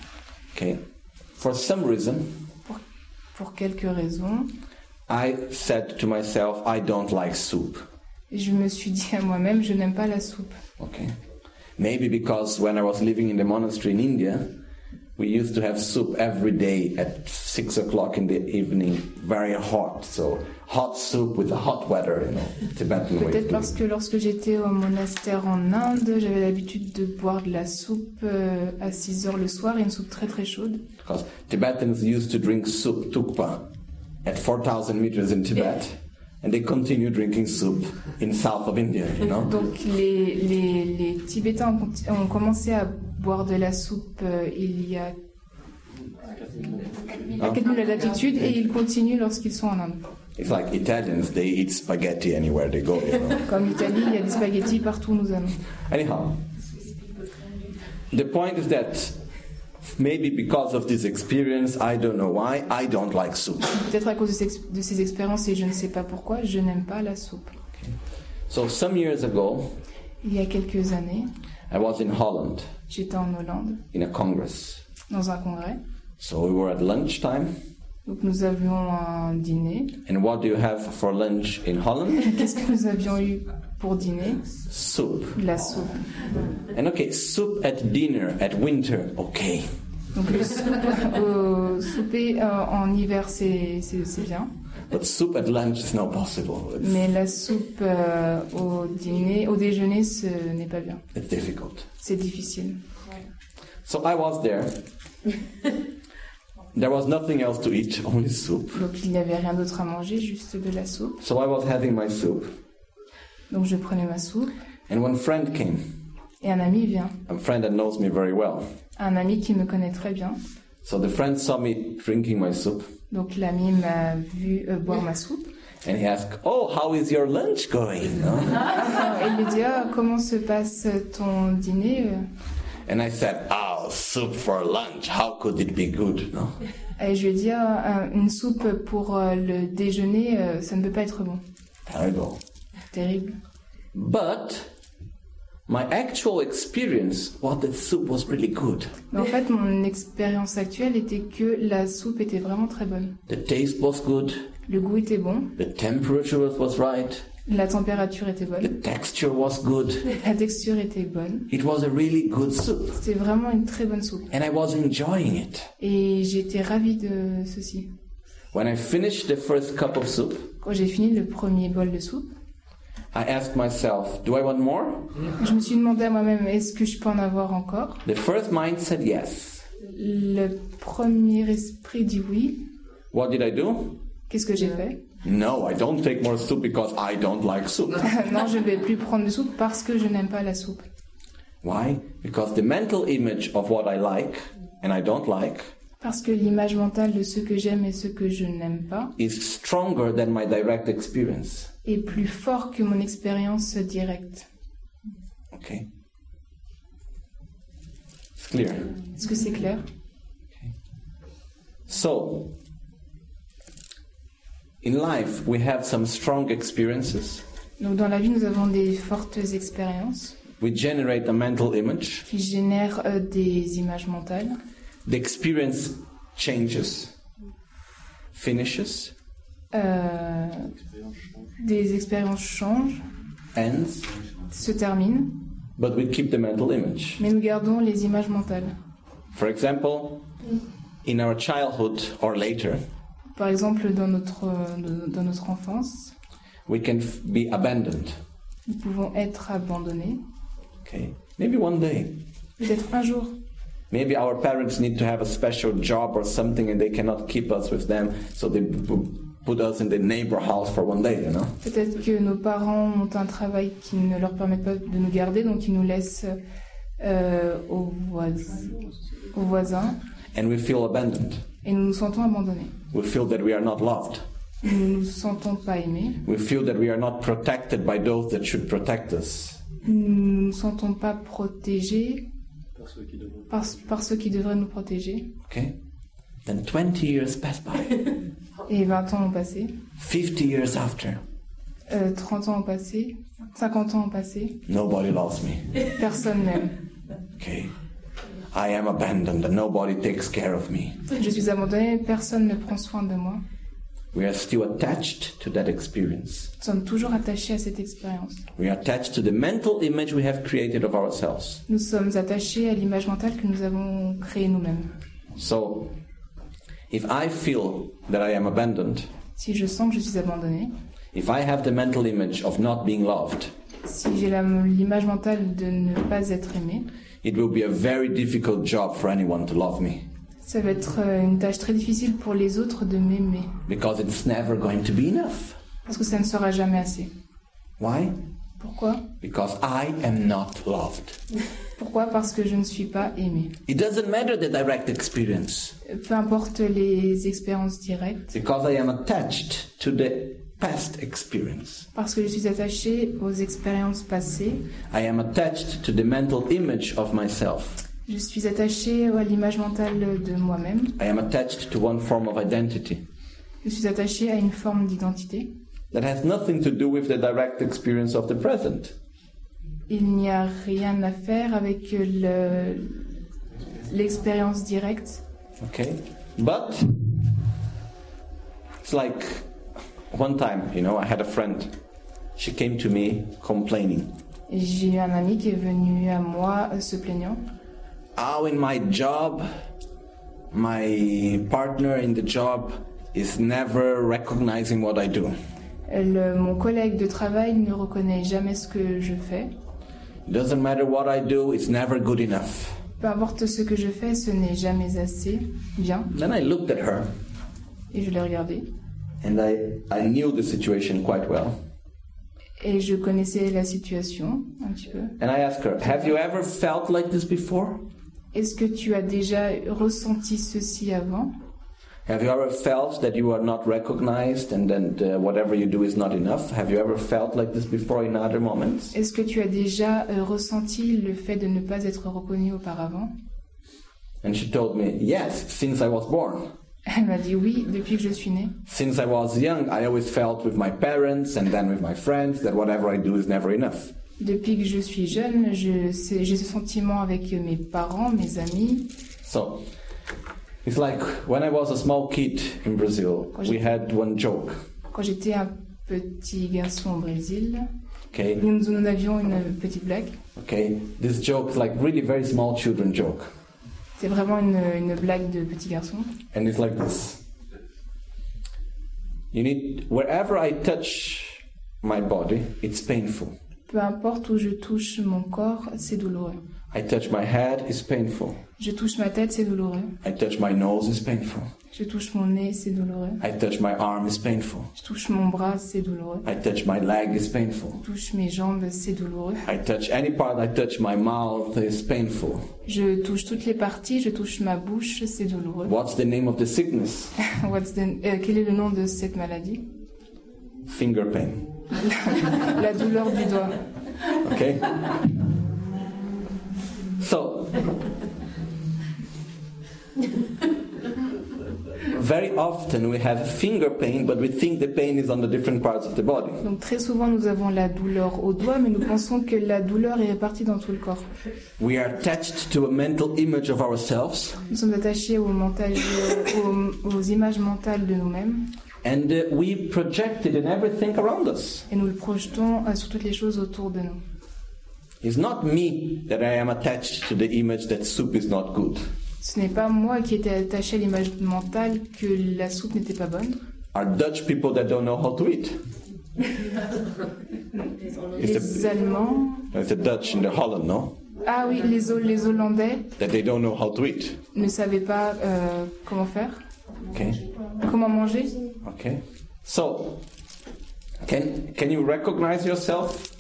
C: Okay? For some reason,
B: Pour quelques raisons,
C: I said to myself, I don't like soup.
B: je me suis dit à moi-même, je n'aime pas la soupe.
C: Okay? Maybe because when I was living in the monastery in India, we used to have soup every day at six o'clock in the evening, very hot. So hot soup with the hot weather, you know, Tibetan way.
B: Peut-être parce que lorsque j'étais au monastère en Inde, j'avais l'habitude de boire de la soupe euh, à 6 heures le soir et une soupe très très chaude.
C: Because Tibetans used to drink soup, tukpa, at 4,000 meters in Tibet, and they continue drinking soup in south of India, you know?
B: Donc les, les, les Tibétains ont, ont commencé à boire de la soupe euh, il y a à 4000 de latitude et ils continuent lorsqu'ils sont en Inde.
C: It's like Italians, they eat spaghetti anywhere they go, you know?
B: Comme l'Italie, il y a des spaghettis partout où nous allons.
C: Anyhow, the point is that maybe because of this experience, I don't know why, I don't like soup.
B: Peut-être à cause de ces, de ces expériences et je ne sais pas pourquoi, je n'aime pas la soupe.
C: So some years ago,
B: Il y a quelques années,
C: I was in Holland
B: j'étais en Hollande
C: in a congress.
B: dans un congrès.
C: So we were at lunchtime,
B: Donc nous avions un dîner.
C: and what do you have for lunch in Holland?
B: Qu'est-ce que nous avions eu pour dîner?
C: Soup.
B: De la soupe.
C: And okay, soup at dinner at winter, okay.
B: Donc le soupe au souper euh, en hiver, c'est bien.
C: But soup at lunch is not possible. It's,
B: Mais la soupe euh, au dîner, au déjeuner, ce n'est pas bien.
C: it's difficult.
B: C'est difficile.
C: So I was there. There was nothing else to eat, only soup.
B: Donc il n'y avait rien d'autre à manger, juste de la soupe.
C: So I was having my soup.
B: Donc je prenais ma soupe
C: And one friend came,
B: et un ami vient.
C: a friend that knows me very well.
B: Un ami qui me connaît très bien.
C: So the friend saw me drinking my soup
B: Donc l'ami m'a vu euh, boire ma soupe.
C: and he asked, Oh, how is your lunch going? No?
B: Et il me dit ah, comment se passe ton dîner euh?
C: And I said, Oh, soup for lunch. How could it be good? No?
B: Et je lui ai dit un- une soupe pour euh, le déjeuner, euh, ça ne peut pas être bon.
C: Terrible.
B: Terrible.
C: But my actual experience was that soup was really good.
B: Mais en fait, mon expérience actuelle était que la soupe était vraiment très bonne.
C: The taste was good,
B: Le goût était bon,
C: the temperature was right,
B: la température était bonne,
C: the texture was good.
B: la texture était bonne.
C: It was a really good soup.
B: C'était vraiment une très bonne soupe.
C: And I was enjoying it.
B: Et j'étais ravie de ceci.
C: When I finished the first cup of soup,
B: Quand j'ai fini le premier bol de soupe,
C: I asked myself, Do I want more?
B: je me suis demandé à moi-même, est-ce que je peux en avoir encore?
C: The first mind said yes.
B: Le premier esprit dit oui.
C: What did I do?
B: Qu'est-ce que j'ai fait?
C: No, I don't take more soup because I don't like soup.
B: Non, je ne vais plus prendre de soupe parce que je n'aime pas la soupe.
C: Why? Because the mental image of what I like and I don't like
B: Parce que l'image mentale de ce que j'aime et ce que je n'aime pas
C: is stronger than my direct experience.
B: Est plus fort que mon expérience directe.
C: Okay? It's clear.
B: Est-ce que c'est clair?
C: So, in life, we have some strong experiences.
B: Donc dans la vie, nous avons des fortes expériences
C: We generate a mental image.
B: qui génèrent euh, des images mentales.
C: The experience changes, finishes,
B: Euh, des expériences changent,
C: ends,
B: se terminent,
C: but we keep the mental image.
B: mais nous gardons les images mentales.
C: For example, in our childhood or later,
B: Par exemple, dans notre, euh, dans notre enfance,
C: we can be abandoned.
B: nous pouvons être abandonnés.
C: Okay? Maybe one day.
B: Peut-être un jour.
C: Maybe our parents need to have a special job or something and they cannot keep us with them, so they put us in the neighbor house for one day, you know?
B: Peut-être que nos parents ont un travail qui ne leur permet pas de nous garder, donc ils nous laissent euh, aux, vois- aux voisins
C: And we feel abandoned.
B: et nous nous sentons abandonnés.
C: We feel that we are not loved.
B: Nous ne nous sentons pas aimés.
C: We feel that we are not protected by those that should protect us.
B: Nous ne nous sentons pas protégés
E: Par ceux qui devront.
B: par, par ceux qui devraient nous protéger.
C: Okay? Then 20 years pass by.
B: Et 20 ans ont passé,
C: 50 years after,
B: euh, 30 ans ont passé, 50 ans ont passé,
C: nobody loves me.
B: personne m'aime.
C: Okay? I am abandoned and nobody takes care of me.
B: Je suis abandonné, personne ne prend soin de moi.
C: We are still attached to that experience.
B: Nous sommes toujours attachés à cette expérience.
C: We are attached to the mental image we have created of ourselves.
B: Nous sommes attachés à l'image mentale que nous avons créée nous-mêmes.
C: So, if I feel that I am abandoned,
B: Si je sens que je suis abandonné,
C: if I have the mental image of not being loved,
B: si j'ai l'image mentale de ne pas être aimé,
C: it will be a very difficult job for anyone to love me
B: ça va être euh, une tâche très difficile pour les autres de m'aimer.
C: because it's never going to be enough.
B: Parce que ça ne sera jamais assez.
C: Why?
B: Pourquoi?
C: Because I am not loved.
B: Pourquoi Parce que je ne suis pas aimé.
C: It doesn't matter the direct experience
B: Peu importe les expériences directes,
C: because I am attached to the past experience.
B: parce que je suis attaché aux expériences passées,
C: I am attached to the mental image of myself.
B: je suis attaché à l'image mentale de moi-même,
C: I am attached to one form of identity
B: je suis attaché à une forme d'identité.
C: that has nothing to do with the direct experience of the present.
B: Il n'y a rien à faire avec le- l'expérience directe.
C: Okay? But it's like one time, you know, I had a friend. She came to me complaining.
B: J'ai eu un ami qui est venu à moi euh, se plaignant.
C: Oh, in my job, my partner in the job is never recognizing what I do.
B: Le- mon collègue de travail ne reconnaît jamais ce que je fais.
C: It doesn't matter what I do, it's never good enough.
B: Peu importe ce que je fais, ce n'est jamais assez bien.
C: Then I looked at her
B: Et je l'ai regardé.
C: and I, I knew the situation quite well.
B: Et je connaissais la situation un petit peu.
C: And I asked her, Have you ever felt like this before?
B: Est-ce que tu as déjà ressenti ceci avant?
C: Have you ever felt that you are not recognized and that uh, whatever you do is not enough? Have you ever felt like this before in other moments?
B: Est-ce que tu as déjà euh, ressenti le fait de ne pas être reconnu auparavant
C: And she told me, Yes, since I was born.
B: Elle m'a dit oui, depuis que je suis née.
C: Since I was young, I always felt with my parents and then with my friends that whatever I do is never enough.
B: Depuis que je suis jeune, je- j'ai ce sentiment avec mes parents, mes amis.
C: So it's like when I was a small kid in Brazil, we had one joke.
B: Quand j'étais un petit garçon au Brésil,
C: Okay,
B: nous, nous avions une petite blague.
C: okay. This joke is like really very small children joke,
B: C'est vraiment une, une blague de petit garçon.
C: and it's like this. You need wherever I touch my body, it's painful.
B: Peu importe où je touche mon corps, c'est douloureux.
C: I touch my head, it's painful.
B: Je touche ma tête, c'est douloureux.
C: I touch my nose, it's painful.
B: Je touche mon nez, c'est douloureux.
C: I touch my arm, it's painful.
B: Je touche mon bras, c'est douloureux.
C: I touch my leg, it's painful.
B: Je touche mes jambes, c'est douloureux.
C: I touch any part I touch my mouth is painful.
B: Je touche toutes les parties, je touche ma bouche, c'est douloureux.
C: What's the name of the sickness?
B: What's the- euh, quel est le nom de cette maladie?
C: Finger pain.
B: La douleur du doigt.
C: Okay? So, very often we have finger pain, but we think the pain is on the different parts of the body.
B: Donc très souvent nous avons la douleur au doigt, mais nous pensons que la douleur est répartie dans tout le corps.
C: We are attached to a mental image of ourselves,
B: Nous sommes attachés au mental, euh, aux, aux images mentales de nous-mêmes
C: and uh, we project it in everything around us.
B: et nous le projetons euh, sur toutes les choses autour de nous.
C: It's not me that I am attached to the image that soup is not good.
B: Ce n'est pas moi qui étais attaché à l'image mentale que la soupe n'était pas bonne.
C: Are Dutch people that don't know how to eat? It's
B: Les
C: the,
B: Allemands,
C: it's the Dutch in the Holland, no?
B: ah oui, les, les Hollandais
C: That they don't know how to eat.
B: ne savaient pas euh, comment faire,
C: Okay?
B: comment manger.
C: Okay. So, can, can you recognize yourself?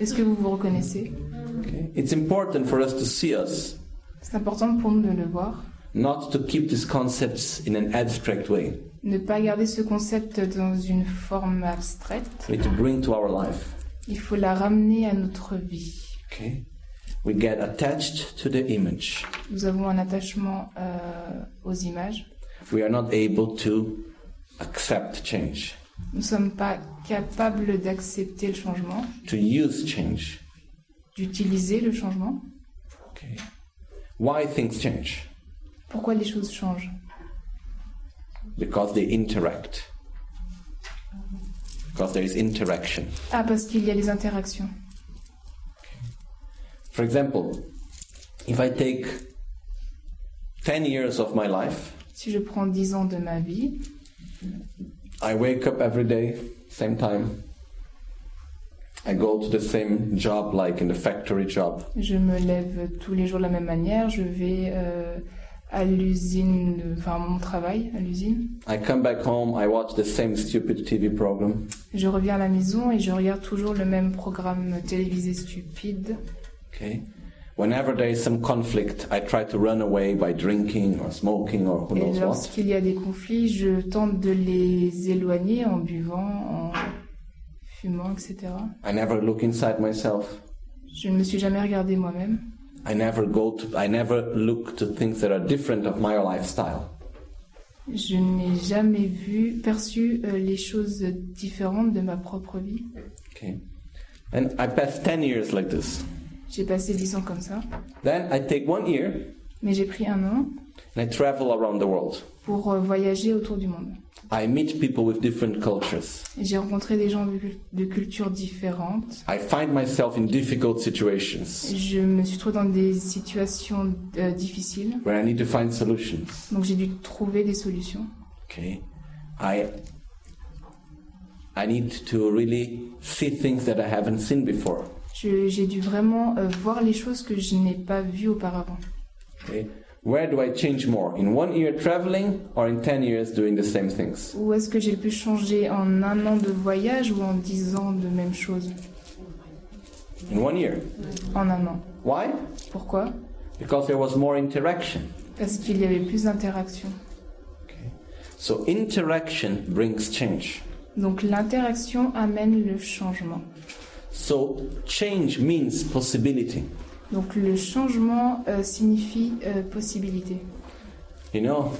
B: Est-ce que vous vous reconnaissez
C: Okay. It's important for us to see us,
B: C'est important pour nous de le voir.
C: not to keep these concepts in an abstract way.
B: Ne pas garder ce concept dans une forme abstraite.
C: We need to bring to our life.
B: Il faut la ramener à notre vie.
C: Okay? We get attached to the image.
B: Nous avons un attachement euh, aux images.
C: We are not able to accept change,
B: Nous ne sommes pas capables d'accepter le changement,
C: to use change.
B: d'utiliser le changement.
C: Okay? Why things change?
B: Pourquoi les choses changent?
C: Because they interact. Because there is interaction.
B: Ah, parce qu'il y a les interactions.
C: For example, if I take 10 years of my life,
B: Si je prends 10 ans de ma vie,
C: I wake up every day, same time. I go to the same job, like in the factory job.
B: je me lève tous les jours de la même manière, je vais euh, à l'usine, enfin mon travail, à l'usine.
C: I come back home, I watch the same stupid TV program.
B: Je reviens à la maison et je regarde toujours le même programme télévisé stupide.
C: Okay? Whenever there is some conflict, I try to run away by drinking or smoking or who
B: Et
C: knows what.
B: lorsqu'il y a des conflits, je tente de les éloigner en buvant, en fumant, etc.
C: I never look inside myself.
B: Je ne me suis jamais regardé moi-même.
C: I never go to, I never look to things that are different of my lifestyle.
B: Je n'ai jamais vu, perçu euh, les choses différentes de ma propre vie.
C: Okay? And I passed 10 years like this.
B: J'ai passé 10 ans comme ça,
C: Then I take one year
B: mais j'ai pris un an
C: and I travel around the world.
B: pour euh, voyager autour du monde.
C: I meet people with different cultures.
B: J'ai rencontré des gens de, cul- de cultures différentes.
C: I find myself in difficult situations
B: Je me suis trouvée dans des situations euh, difficiles,
C: where I need to find solutions.
B: donc j'ai dû trouver des solutions.
C: Okay? I I need to really see things that I haven't seen before.
B: J'ai dû vraiment euh, voir les choses que je n'ai pas vues auparavant.
C: Okay? Where do I change more? In one year traveling or in 10 years doing the same things?
B: Où est-ce que j'ai le plus changé? En un an de voyage ou en dix ans de même chose?
C: In one year?
B: En un an.
C: Why?
B: Pourquoi?
C: Because there was more interaction.
B: Parce qu'il y avait plus d'interaction.
C: So interaction brings change.
B: Donc l'interaction amène le changement.
C: So change means possibility.
B: Donc le changement euh, signifie euh, possibilité.
C: You know,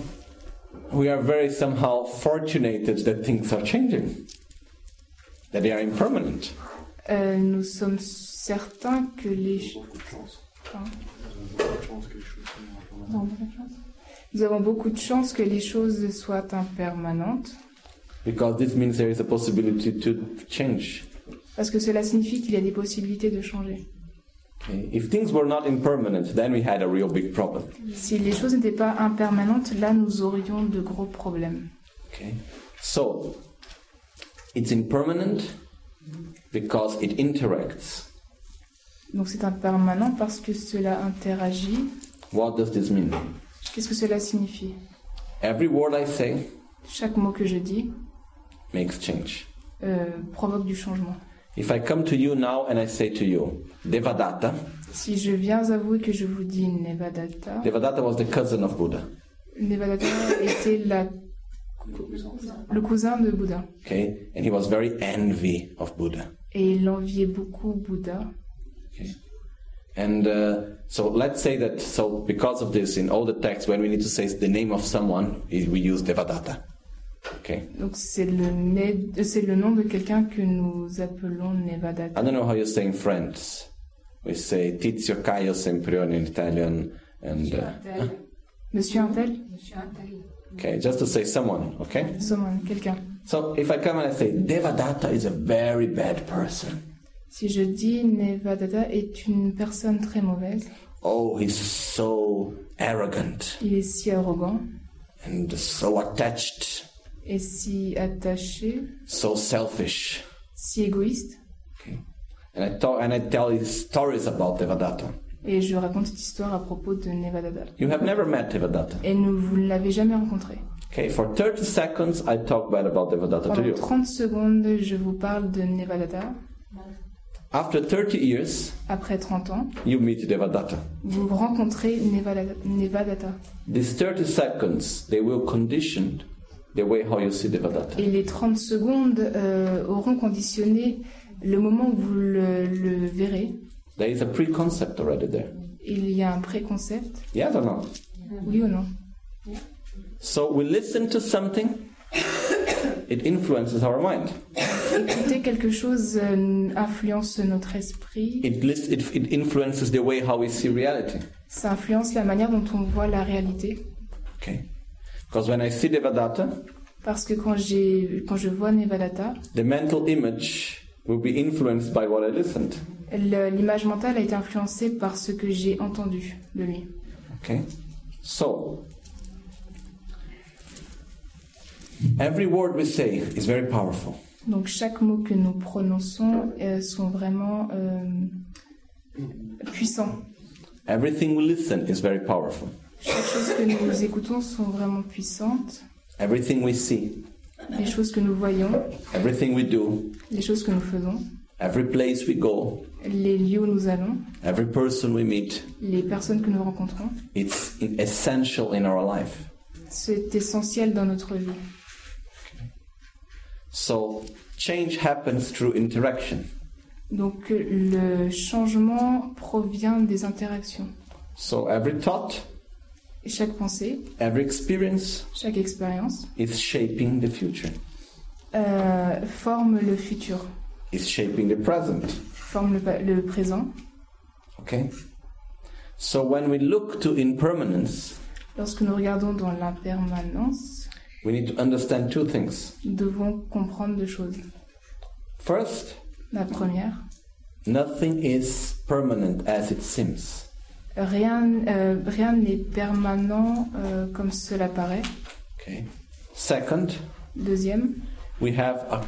C: we are very somehow fortunated that things are changing, that they are impermanent.
B: Euh, nous sommes certains que les...
E: Choses impermanentes.
B: Nous avons beaucoup de chance que les choses soient impermanentes,
C: Because this means there is a possibility to change.
B: Parce que cela signifie qu'il y a des possibilités de changer.
C: Okay? If things were not impermanent, then we had a real big problem.
B: Si les choses n'étaient pas impermanentes, là nous aurions de gros problèmes.
C: Okay? So, it's impermanent because it interacts.
B: Donc c'est impermanent parce que cela interagit.
C: What does this mean?
B: Qu'est-ce que cela signifie?
C: Every word I say
B: Chaque mot que je dis
C: makes change.
B: euh, provoque du changement.
C: If I come to you now and I say to you, Devadatta,
B: Si je viens à vous et que je vous dis Nevadatta,
C: Devadatta was the cousin of Buddha.
B: Nevadatta était la- le cousin de Bouddha.
C: Okay? And he was very envy of Buddha.
B: Et il enviait beaucoup Bouddha.
C: Okay? And uh, so let's say that, so because of this, in all the texts, when we need to say the name of someone, we we use Devadatta. Okay?
B: Donc c'est le, c'est le nom de quelqu'un que nous appelons Nevadatta.
C: I don't know how you say in French. We say Tizio Caio Semprione in Italian. And, uh,
B: Monsieur Intel
C: okay, just to say someone, okay?
B: Someone, quelqu'un.
C: So if I come and I say Devadatta is a very bad person.
B: Si je dis Nevadatta est une personne très mauvaise,
C: Oh, he's so arrogant
B: il est si arrogant
C: and so attached,
B: et si attaché,
C: so selfish.
B: si égoïste,
C: And I talk and I tell you stories about Devadatta.
B: et je raconte cette histoire à propos de Nevadatta.
C: You have never met Devadatta.
B: Et nous, vous ne l'avez jamais rencontré.
C: Okay, for 30 seconds I talk bad about Devadatta to
B: Pendant
C: you.
B: 30 secondes, je vous parle de Nevadatta.
C: After 30 years,
B: Après 30 ans,
C: you meet Devadatta.
B: vous rencontrez Nevada- Nevadatta.
C: These 30 seconds, they will condition the way how you see Devadatta.
B: Et les 30 secondes euh, auront conditionné le moment où vous le, le verrez.
C: There is a preconcept already there.
B: Il y a un préconcept,
C: Yes or no?
B: oui ou non?
C: So we listen to something, it influences our mind.
B: Écouter quelque chose euh, influence notre esprit,
C: It, it, it influences the way how we see reality.
B: ça influence la manière dont on voit la réalité.
C: Okay? Because when I see Devadatta,
B: Parce que quand, j'ai, quand je vois Nevadatta,
C: the mental image will be influenced by what I listened.
B: l'image mentale a été influencée par ce que j'ai entendu de lui.
C: Okay? So, every word we say is very powerful.
B: Donc chaque mot que nous prononçons euh, sont vraiment euh, puissants.
C: Everything we listen is very powerful.
B: Chaque chose que nous écoutons sont vraiment puissantes.
C: Everything we see,
B: Les choses que nous voyons,
C: everything we do,
B: les choses que nous faisons,
C: every place we go,
B: les lieux où nous allons,
C: every person we meet,
B: les personnes que nous rencontrons,
C: it's essential in our life.
B: c'est essentiel dans notre vie.
C: So, change happens through interaction.
B: Donc le changement provient des interactions.
C: So, every thought,
B: Et chaque pensée,
C: every experience
B: chaque expérience
C: is shaping the future,
B: euh, forme le futur,
C: is shaping the present.
B: forme le, le présent.
C: Okay? So, when we look to impermanence,
B: Lorsque nous regardons dans l'impermanence,
C: we need to understand two things.
B: nous devons comprendre deux choses.
C: First,
B: La première,
C: nothing is permanent as it seems.
B: Rien euh, rien n'est permanent euh, comme cela paraît.
C: Okay? Second,
B: Deuxième,
C: we have a,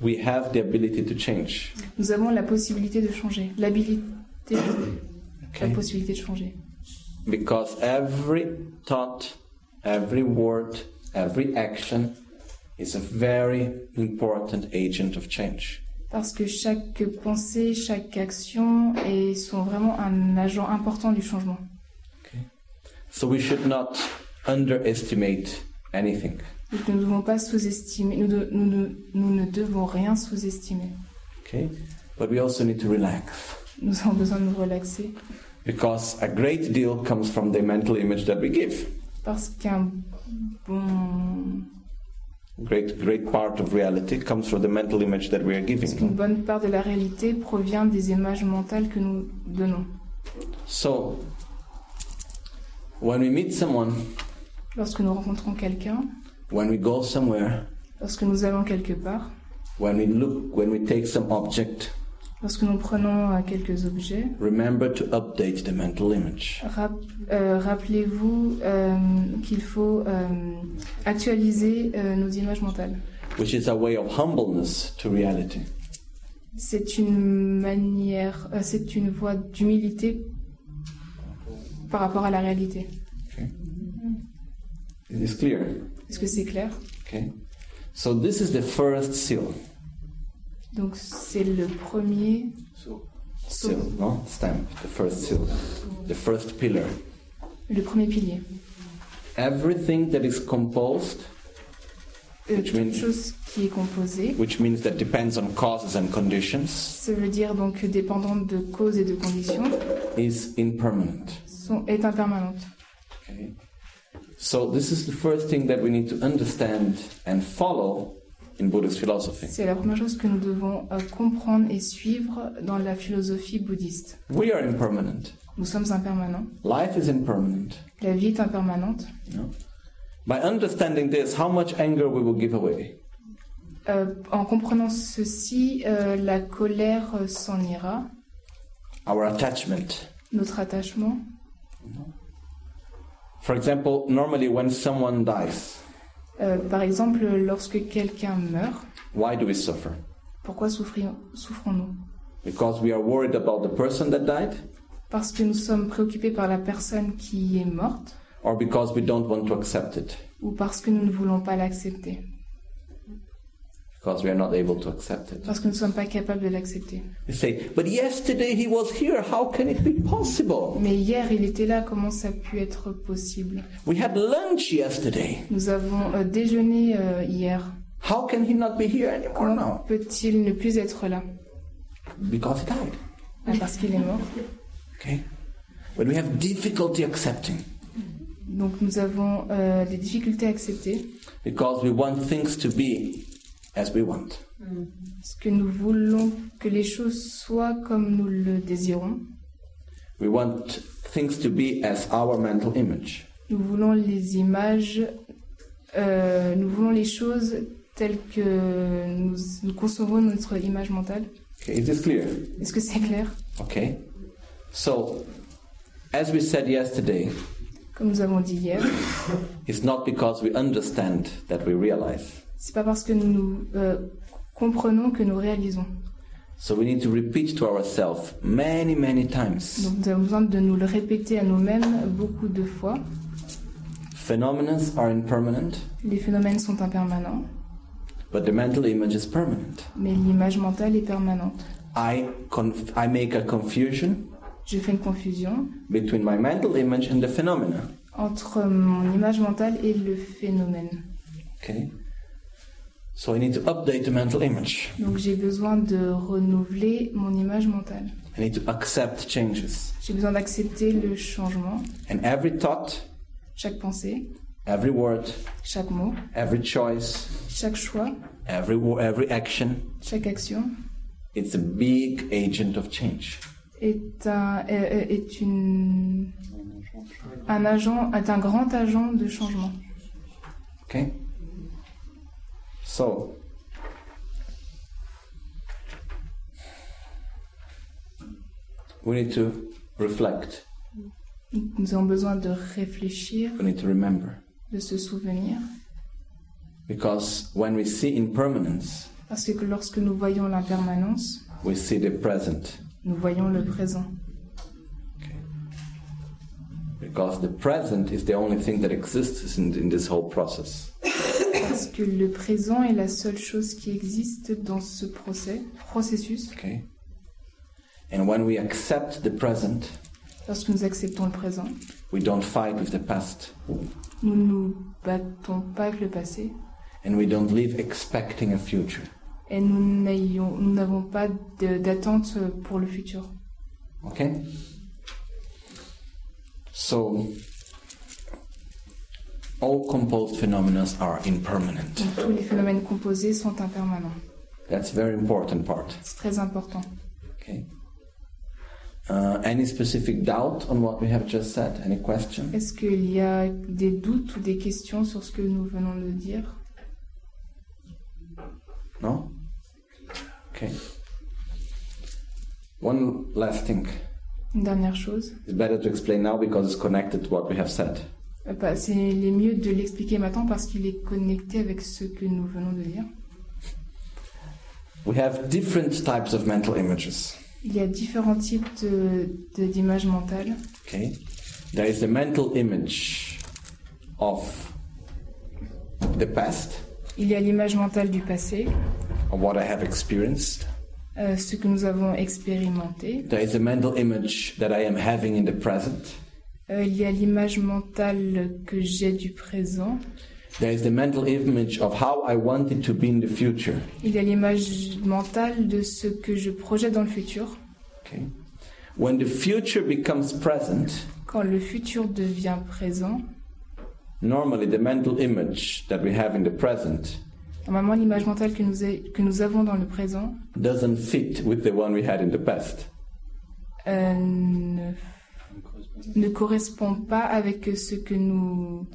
C: we have the ability to change.
B: nous avons la possibilité de changer, l'habilité, la
C: Okay?
B: possibilité de changer.
C: Because every thought, every word, every action is a very important agent of change.
B: Parce que chaque pensée, chaque action est, sont vraiment un agent important du changement.
C: So we should not underestimate anything.
B: Donc nous ne devons pas sous-estimer, nous, de- nous ne- nous ne devons rien sous-estimer.
C: Okay? But we also need to relax.
B: Nous avons besoin de nous relaxer
C: Because a great deal comes from the mental image that we give.
B: parce qu'un bon,
C: Great, great part of reality comes from the mental image that we are
B: parce qu'une
C: giving.
B: bonne part de la réalité provient des images mentales que nous donnons.
C: So, when we meet someone,
B: Lorsque nous rencontrons quelqu'un,
C: when we go somewhere,
B: lorsque nous allons quelque part,
C: when we look, when we take some object,
B: lorsque nous prenons euh, quelques objets,
C: remember to update the mental image.
B: rap- euh, rappelez-vous euh, qu'il faut euh, actualiser euh, nos images mentales.
C: which is a way of humbleness to reality.
B: C'est une manière, c'est une voie d'humilité par rapport à la réalité.
C: Is this clear?
B: Est-ce que c'est clair?
C: Okay. So this is the first seal.
B: Donc c'est le premier
C: Seal, no? Stamp. The first seal. The first pillar.
B: le premier pilier.
C: Everything that is composed,
B: Euh,
C: Which
B: toute
C: means-
B: chose qui est composée,
C: which means that depends on causes and conditions,
B: ça veut dire donc dépendante de causes et de conditions,
C: is impermanent.
B: sont, est impermanente.
C: Okay. So this is the first thing that we need to understand and follow in Buddhist philosophy.
B: C'est la première chose que nous devons euh, comprendre et suivre dans la philosophie bouddhiste.
C: We are impermanent.
B: Nous sommes impermanents.
C: Life is impermanent.
B: La vie est impermanente.
C: Know? By understanding this, how much anger we will give away?
B: Euh, en comprenant ceci, euh, la colère euh, s'en ira,
C: Our attachment.
B: notre attachement.
C: For example, normally when someone dies,
B: Euh, par exemple, lorsque quelqu'un meurt,
C: why do we suffer?
B: pourquoi souffrons-nous?
C: Because we are worried about the person that died,
B: Parce que nous sommes préoccupés par la personne qui est morte,
C: or because we don't want to accept it,
B: ou parce que nous ne voulons pas l'accepter,
C: because we are not able to accept it.
B: parce que nous ne sommes pas capables de l'accepter.
C: You say, but yesterday he was here, how can it be possible?
B: Mais hier, il était là, comment ça a pu être possible?
C: We had lunch yesterday.
B: Nous avons euh, déjeuné euh, hier.
C: How can he not be here anymore?
B: Comment
C: now?
B: peut-il ne plus être là?
C: Because he died.
B: Ah, Parce qu'il est mort.
C: Okay? When we have difficulty accepting,
B: Donc nous avons euh, des difficultés à accepter,
C: because we want things to be as we want.
B: parce que nous voulons que les choses soient comme nous le désirons?
C: We want things to be as our mental image.
B: Nous voulons les images, euh, nous voulons les choses telles que nous, nous concevons notre image mentale.
C: Okay, is this clear?
B: Est-ce que c'est clair?
C: Okay. So, as we said yesterday,
B: Comme nous avons dit hier,
C: it's not because we understand that we realize.
B: C'est pas parce que nous euh, comprenons que nous réalisons.
C: So we need to repeat to ourselves many, many times.
B: Donc nous avons besoin de nous le répéter à nous-mêmes beaucoup de fois.
C: Phenomena are impermanent,
B: Les phénomènes sont impermanents,
C: but the mental image is permanent.
B: mais l'image mentale est permanente.
C: I conf- I make a confusion
B: Je fais une confusion
C: between my mental image and the phenomena.
B: entre mon image mentale et le phénomène.
C: Okay. So I need to update the mental image.
B: Donc j'ai besoin de renouveler mon image mentale.
C: I need to accept changes.
B: J'ai besoin d'accepter le changement,
C: And every thought,
B: chaque pensée,
C: every word,
B: chaque mot,
C: every choice,
B: chaque choix,
C: every action,
B: chaque action
C: it's a big agent of change.
B: est un, est, est une, un agent, est un grand agent de changement.
C: Okay? So, we need to reflect,
B: Nous avons besoin de réfléchir,
C: we need to remember.
B: de se souvenir,
C: Because when we see impermanence,
B: parce que lorsque nous voyons l'impermanence,
C: we see the present.
B: nous voyons le présent.
C: Because the present is the only thing that exists in, in this whole process.
B: Parce que le présent est la seule chose qui existe dans ce procès, processus.
C: Okay? And when we accept the present,
B: Lorsque nous acceptons le présent,
C: we don't fight with the past.
B: nous ne nous battons pas avec le passé
C: And we don't live expecting a future.
B: et nous n'avons pas d'attente pour le futur.
C: Okay? So, all composed phenomena are impermanent.
B: Donc tous les phénomènes composés sont impermanents.
C: That's a very important part.
B: C'est très important.
C: Okay? Uh, any specific doubt on what we have just said? Any question?
B: Est-ce qu'il y a des doutes ou des questions sur ce que nous venons de dire?
C: No? Okay. One last thing.
B: Une dernière chose.
C: It's better to explain now because it's connected to what we have said.
B: Bah, C'est les mieux de l'expliquer maintenant parce qu'il est connecté avec ce que nous venons de dire.
C: We have different types of mental images.
B: Il y a différents types de- de- d'images mentales.
C: Okay? There is the mental image of the past,
B: Il y a l'image mentale du passé,
C: of what I have experienced.
B: euh, ce que nous avons expérimenté.
C: There is a mental image that I am having in the present.
B: Euh, il y a l'image mentale que j'ai du présent.
C: There is the mental image of how I want it to be in the future.
B: Il y a l'image mentale de ce que je projette dans le futur.
C: Okay? When the future becomes present,
B: Quand le futur devient présent,
C: normally the mental image that we have in the present
B: normalement l'image mentale que nous, a- que nous avons dans le présent
C: doesn't fit with the one we had in the past.
B: euh, ne, correspond pas avec ce que nous,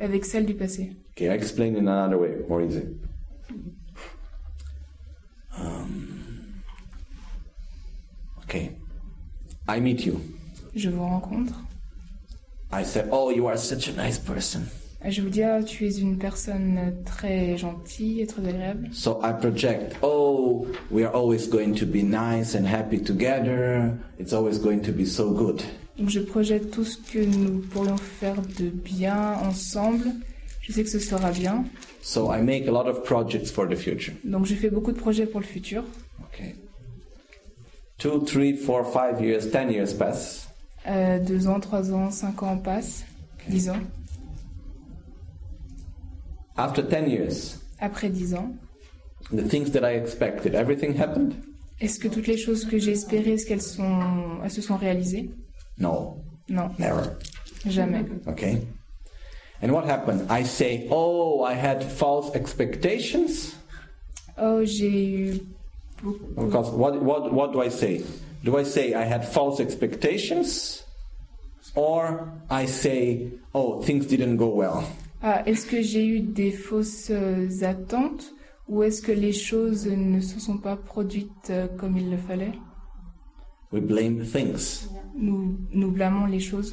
B: avec celle du passé.
C: Okay, I explain in another way, more easy. Um, okay, I meet you.
B: Je vous rencontre.
C: I say, "Oh, you are such a nice person."
B: Je vous dis, ah, tu es une personne très gentille et très agréable.
C: So I project, oh, we are always going to be nice and happy together. It's always going to be so good.
B: Donc je projette tout ce que nous pourrions faire de bien ensemble. Je sais que ce sera bien.
C: So I make a lot of projects for the future.
B: Donc je fais beaucoup de projets pour le futur.
C: Okay. Two, three, four, five years, ten years pass.
B: Euh, deux ans, trois ans, cinq ans passent. Dix ans.
C: After ten years,
B: Après dix ans,
C: the things that I expected, everything happened?
B: est-ce que toutes les choses que j'ai espérées, est-ce qu'elles sont, elles se sont réalisées?
C: No,
B: No.
C: never.
B: jamais.
C: Okay. And what happened? I say, oh, I had false expectations.
B: Oh, j'ai eu.
C: Because what, what, what do I say? Do I say I had false expectations? Or I say, oh, things didn't go well?
B: Ah, est-ce que j'ai eu des fausses euh, attentes ou est-ce que les choses ne se sont pas produites euh, comme il le fallait
C: We blame things.
B: nous, nous blâmons les choses.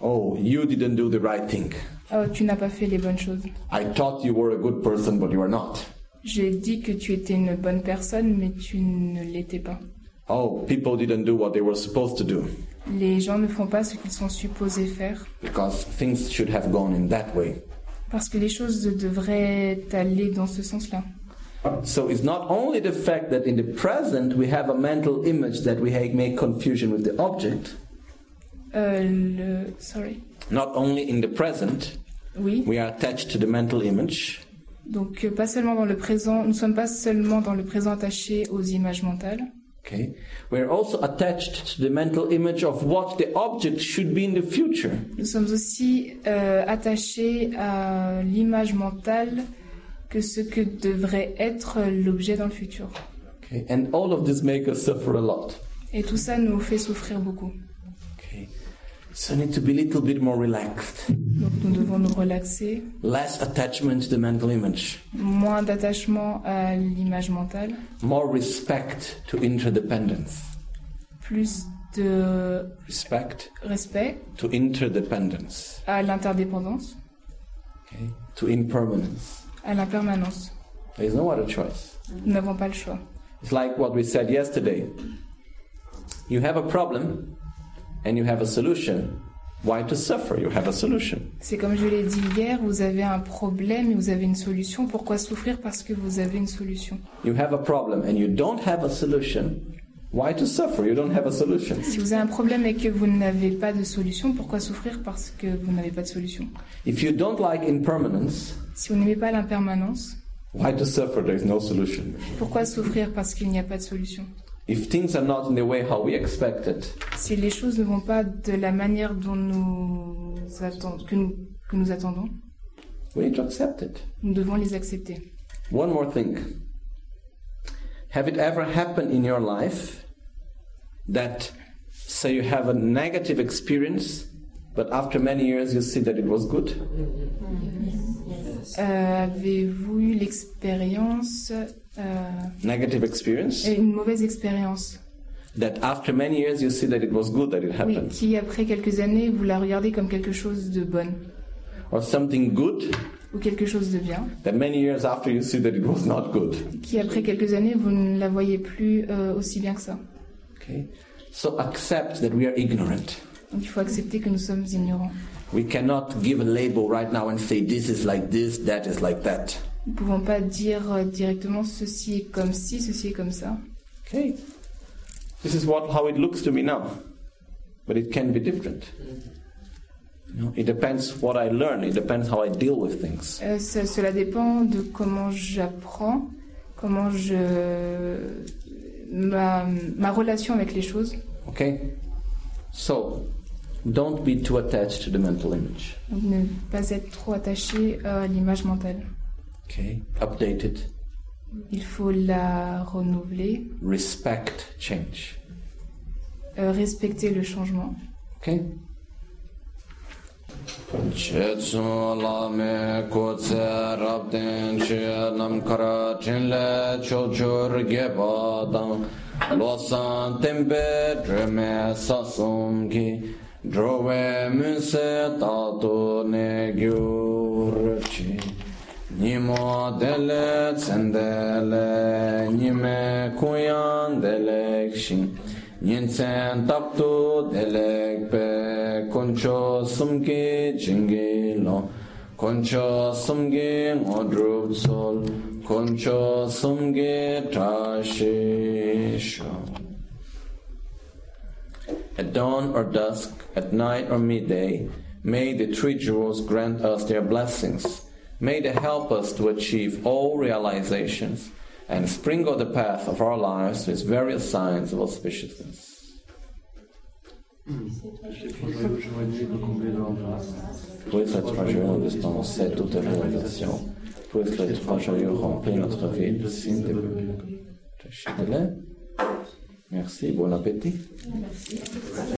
C: Oh, you didn't do the right thing.
B: Oh, tu n'as pas fait les bonnes choses.
C: I thought you were a good person, but you are not.
B: J'ai dit que tu étais une bonne personne, mais tu ne l'étais pas.
C: Oh, people didn't do what they were supposed to do
B: Les gens ne font pas ce qu'ils sont supposés faire
C: because things should have gone in that way.
B: parce que les choses devraient aller dans ce sens-là.
C: So it's not only the fact that in the present we have a mental image that we make confusion with the object,
B: Euh, le... Sorry.
C: not only in the present
B: Oui.
C: we are attached to the mental image,
B: Donc euh, pas seulement dans le présent, nous sommes pas seulement dans le présent attachés aux images mentales,
C: okay? We're also attached to the mental image of what the object should be in the future.
B: nous sommes aussi euh, attachés à l'image mentale que ce que devrait être l'objet dans le futur.
C: Okay? And all of this make us suffer a lot.
B: Et tout ça nous fait souffrir beaucoup.
C: Okay? So we need to be a little bit more relaxed.
B: Donc nous devons nous relaxer,
C: Less attachment to the mental image.
B: moins d'attachement à l'image mentale,
C: More respect to interdependence.
B: plus de
C: Respect
B: respect
C: to interdependence.
B: à l'interdépendance,
C: Okay? To impermanence.
B: À l'impermanence.
C: There is no other choice.
B: Nous n'avons pas le choix.
C: It's like what we said yesterday. You have a problem and you have a solution. Why to suffer? You have a solution.
B: C'est comme je l'ai dit hier, vous avez un problème et vous avez une solution. Pourquoi souffrir? Parce que vous avez une solution.
C: You have a problem and you don't have a solution. Why to suffer? You don't have a solution.
B: Si vous avez un problème et que vous n'avez pas de solution, pourquoi souffrir? Parce que vous n'avez pas de solution.
C: If you don't like impermanence,
B: Si vous n'aimez pas l'impermanence,
C: why to suffer? There is no solution.
B: pourquoi souffrir? Parce qu'il n'y a pas de solution.
C: If things are not in the way how we expected,
B: Si les choses ne vont pas de la manière dont nous attendons, que nous, que nous attendons,
C: we need to accept it.
B: nous devons les accepter.
C: One more thing. Have it ever happened in your life that, say, you have a negative experience, but after many years you see that it was good?
B: Euh, Avez-vous eu l'expérience, euh,
C: Negative experience?
B: une mauvaise expérience?
C: That after many years you see that it was good that it
B: Oui,
C: happened?
B: qui après quelques années, vous la regardez comme quelque chose de bon
C: Or something good
B: ou quelque chose de bien,
C: that many years after you see that it was not good?
B: qui après quelques années, vous ne la voyez plus euh, aussi bien que ça.
C: Okay? So accept that we are ignorant.
B: Donc il faut accepter que nous sommes ignorants.
C: We cannot give a label right now and say this is like this, that is like that.
B: Nous ne pouvons pas dire euh, directement ceci est comme ci, ceci est comme ça.
C: Okay. This is what how it looks to me now. But it can be different. You know, it depends what I learn, it depends how I deal with things.
B: Euh, ça- cela dépend de comment j'apprends, comment je ma, ma relation avec les choses.
C: Okay? So don't be too attached to the mental image.
B: Donc ne pas être trop attaché à l'image mentale.
C: Okay? Update it.
B: Il faut la renouveler,
C: Respect change.
B: euh, respecter le changement.
C: Okay? Chetsu lame kutse rabden che nam kara chinle chochur geba dang losan tempe dreme sasum ki
A: drove muse tato ne gyurchi nimo dele tsendele nime kuyan delek shin Yinsen taptu delek pe koncho sumki jingilo koncho sumgi ngodrup sol koncho sumgi tashisho at dawn or dusk, at night or midday, may the three jewels grant us their blessings. May they help us to achieve all realizations and sprinkle the path of our lives with various signs of auspiciousness. Puisse les trois joyeux dispenser toute réalisation. Puisse les trois joyeux remplir notre vie de signes de Merci, bon appétit.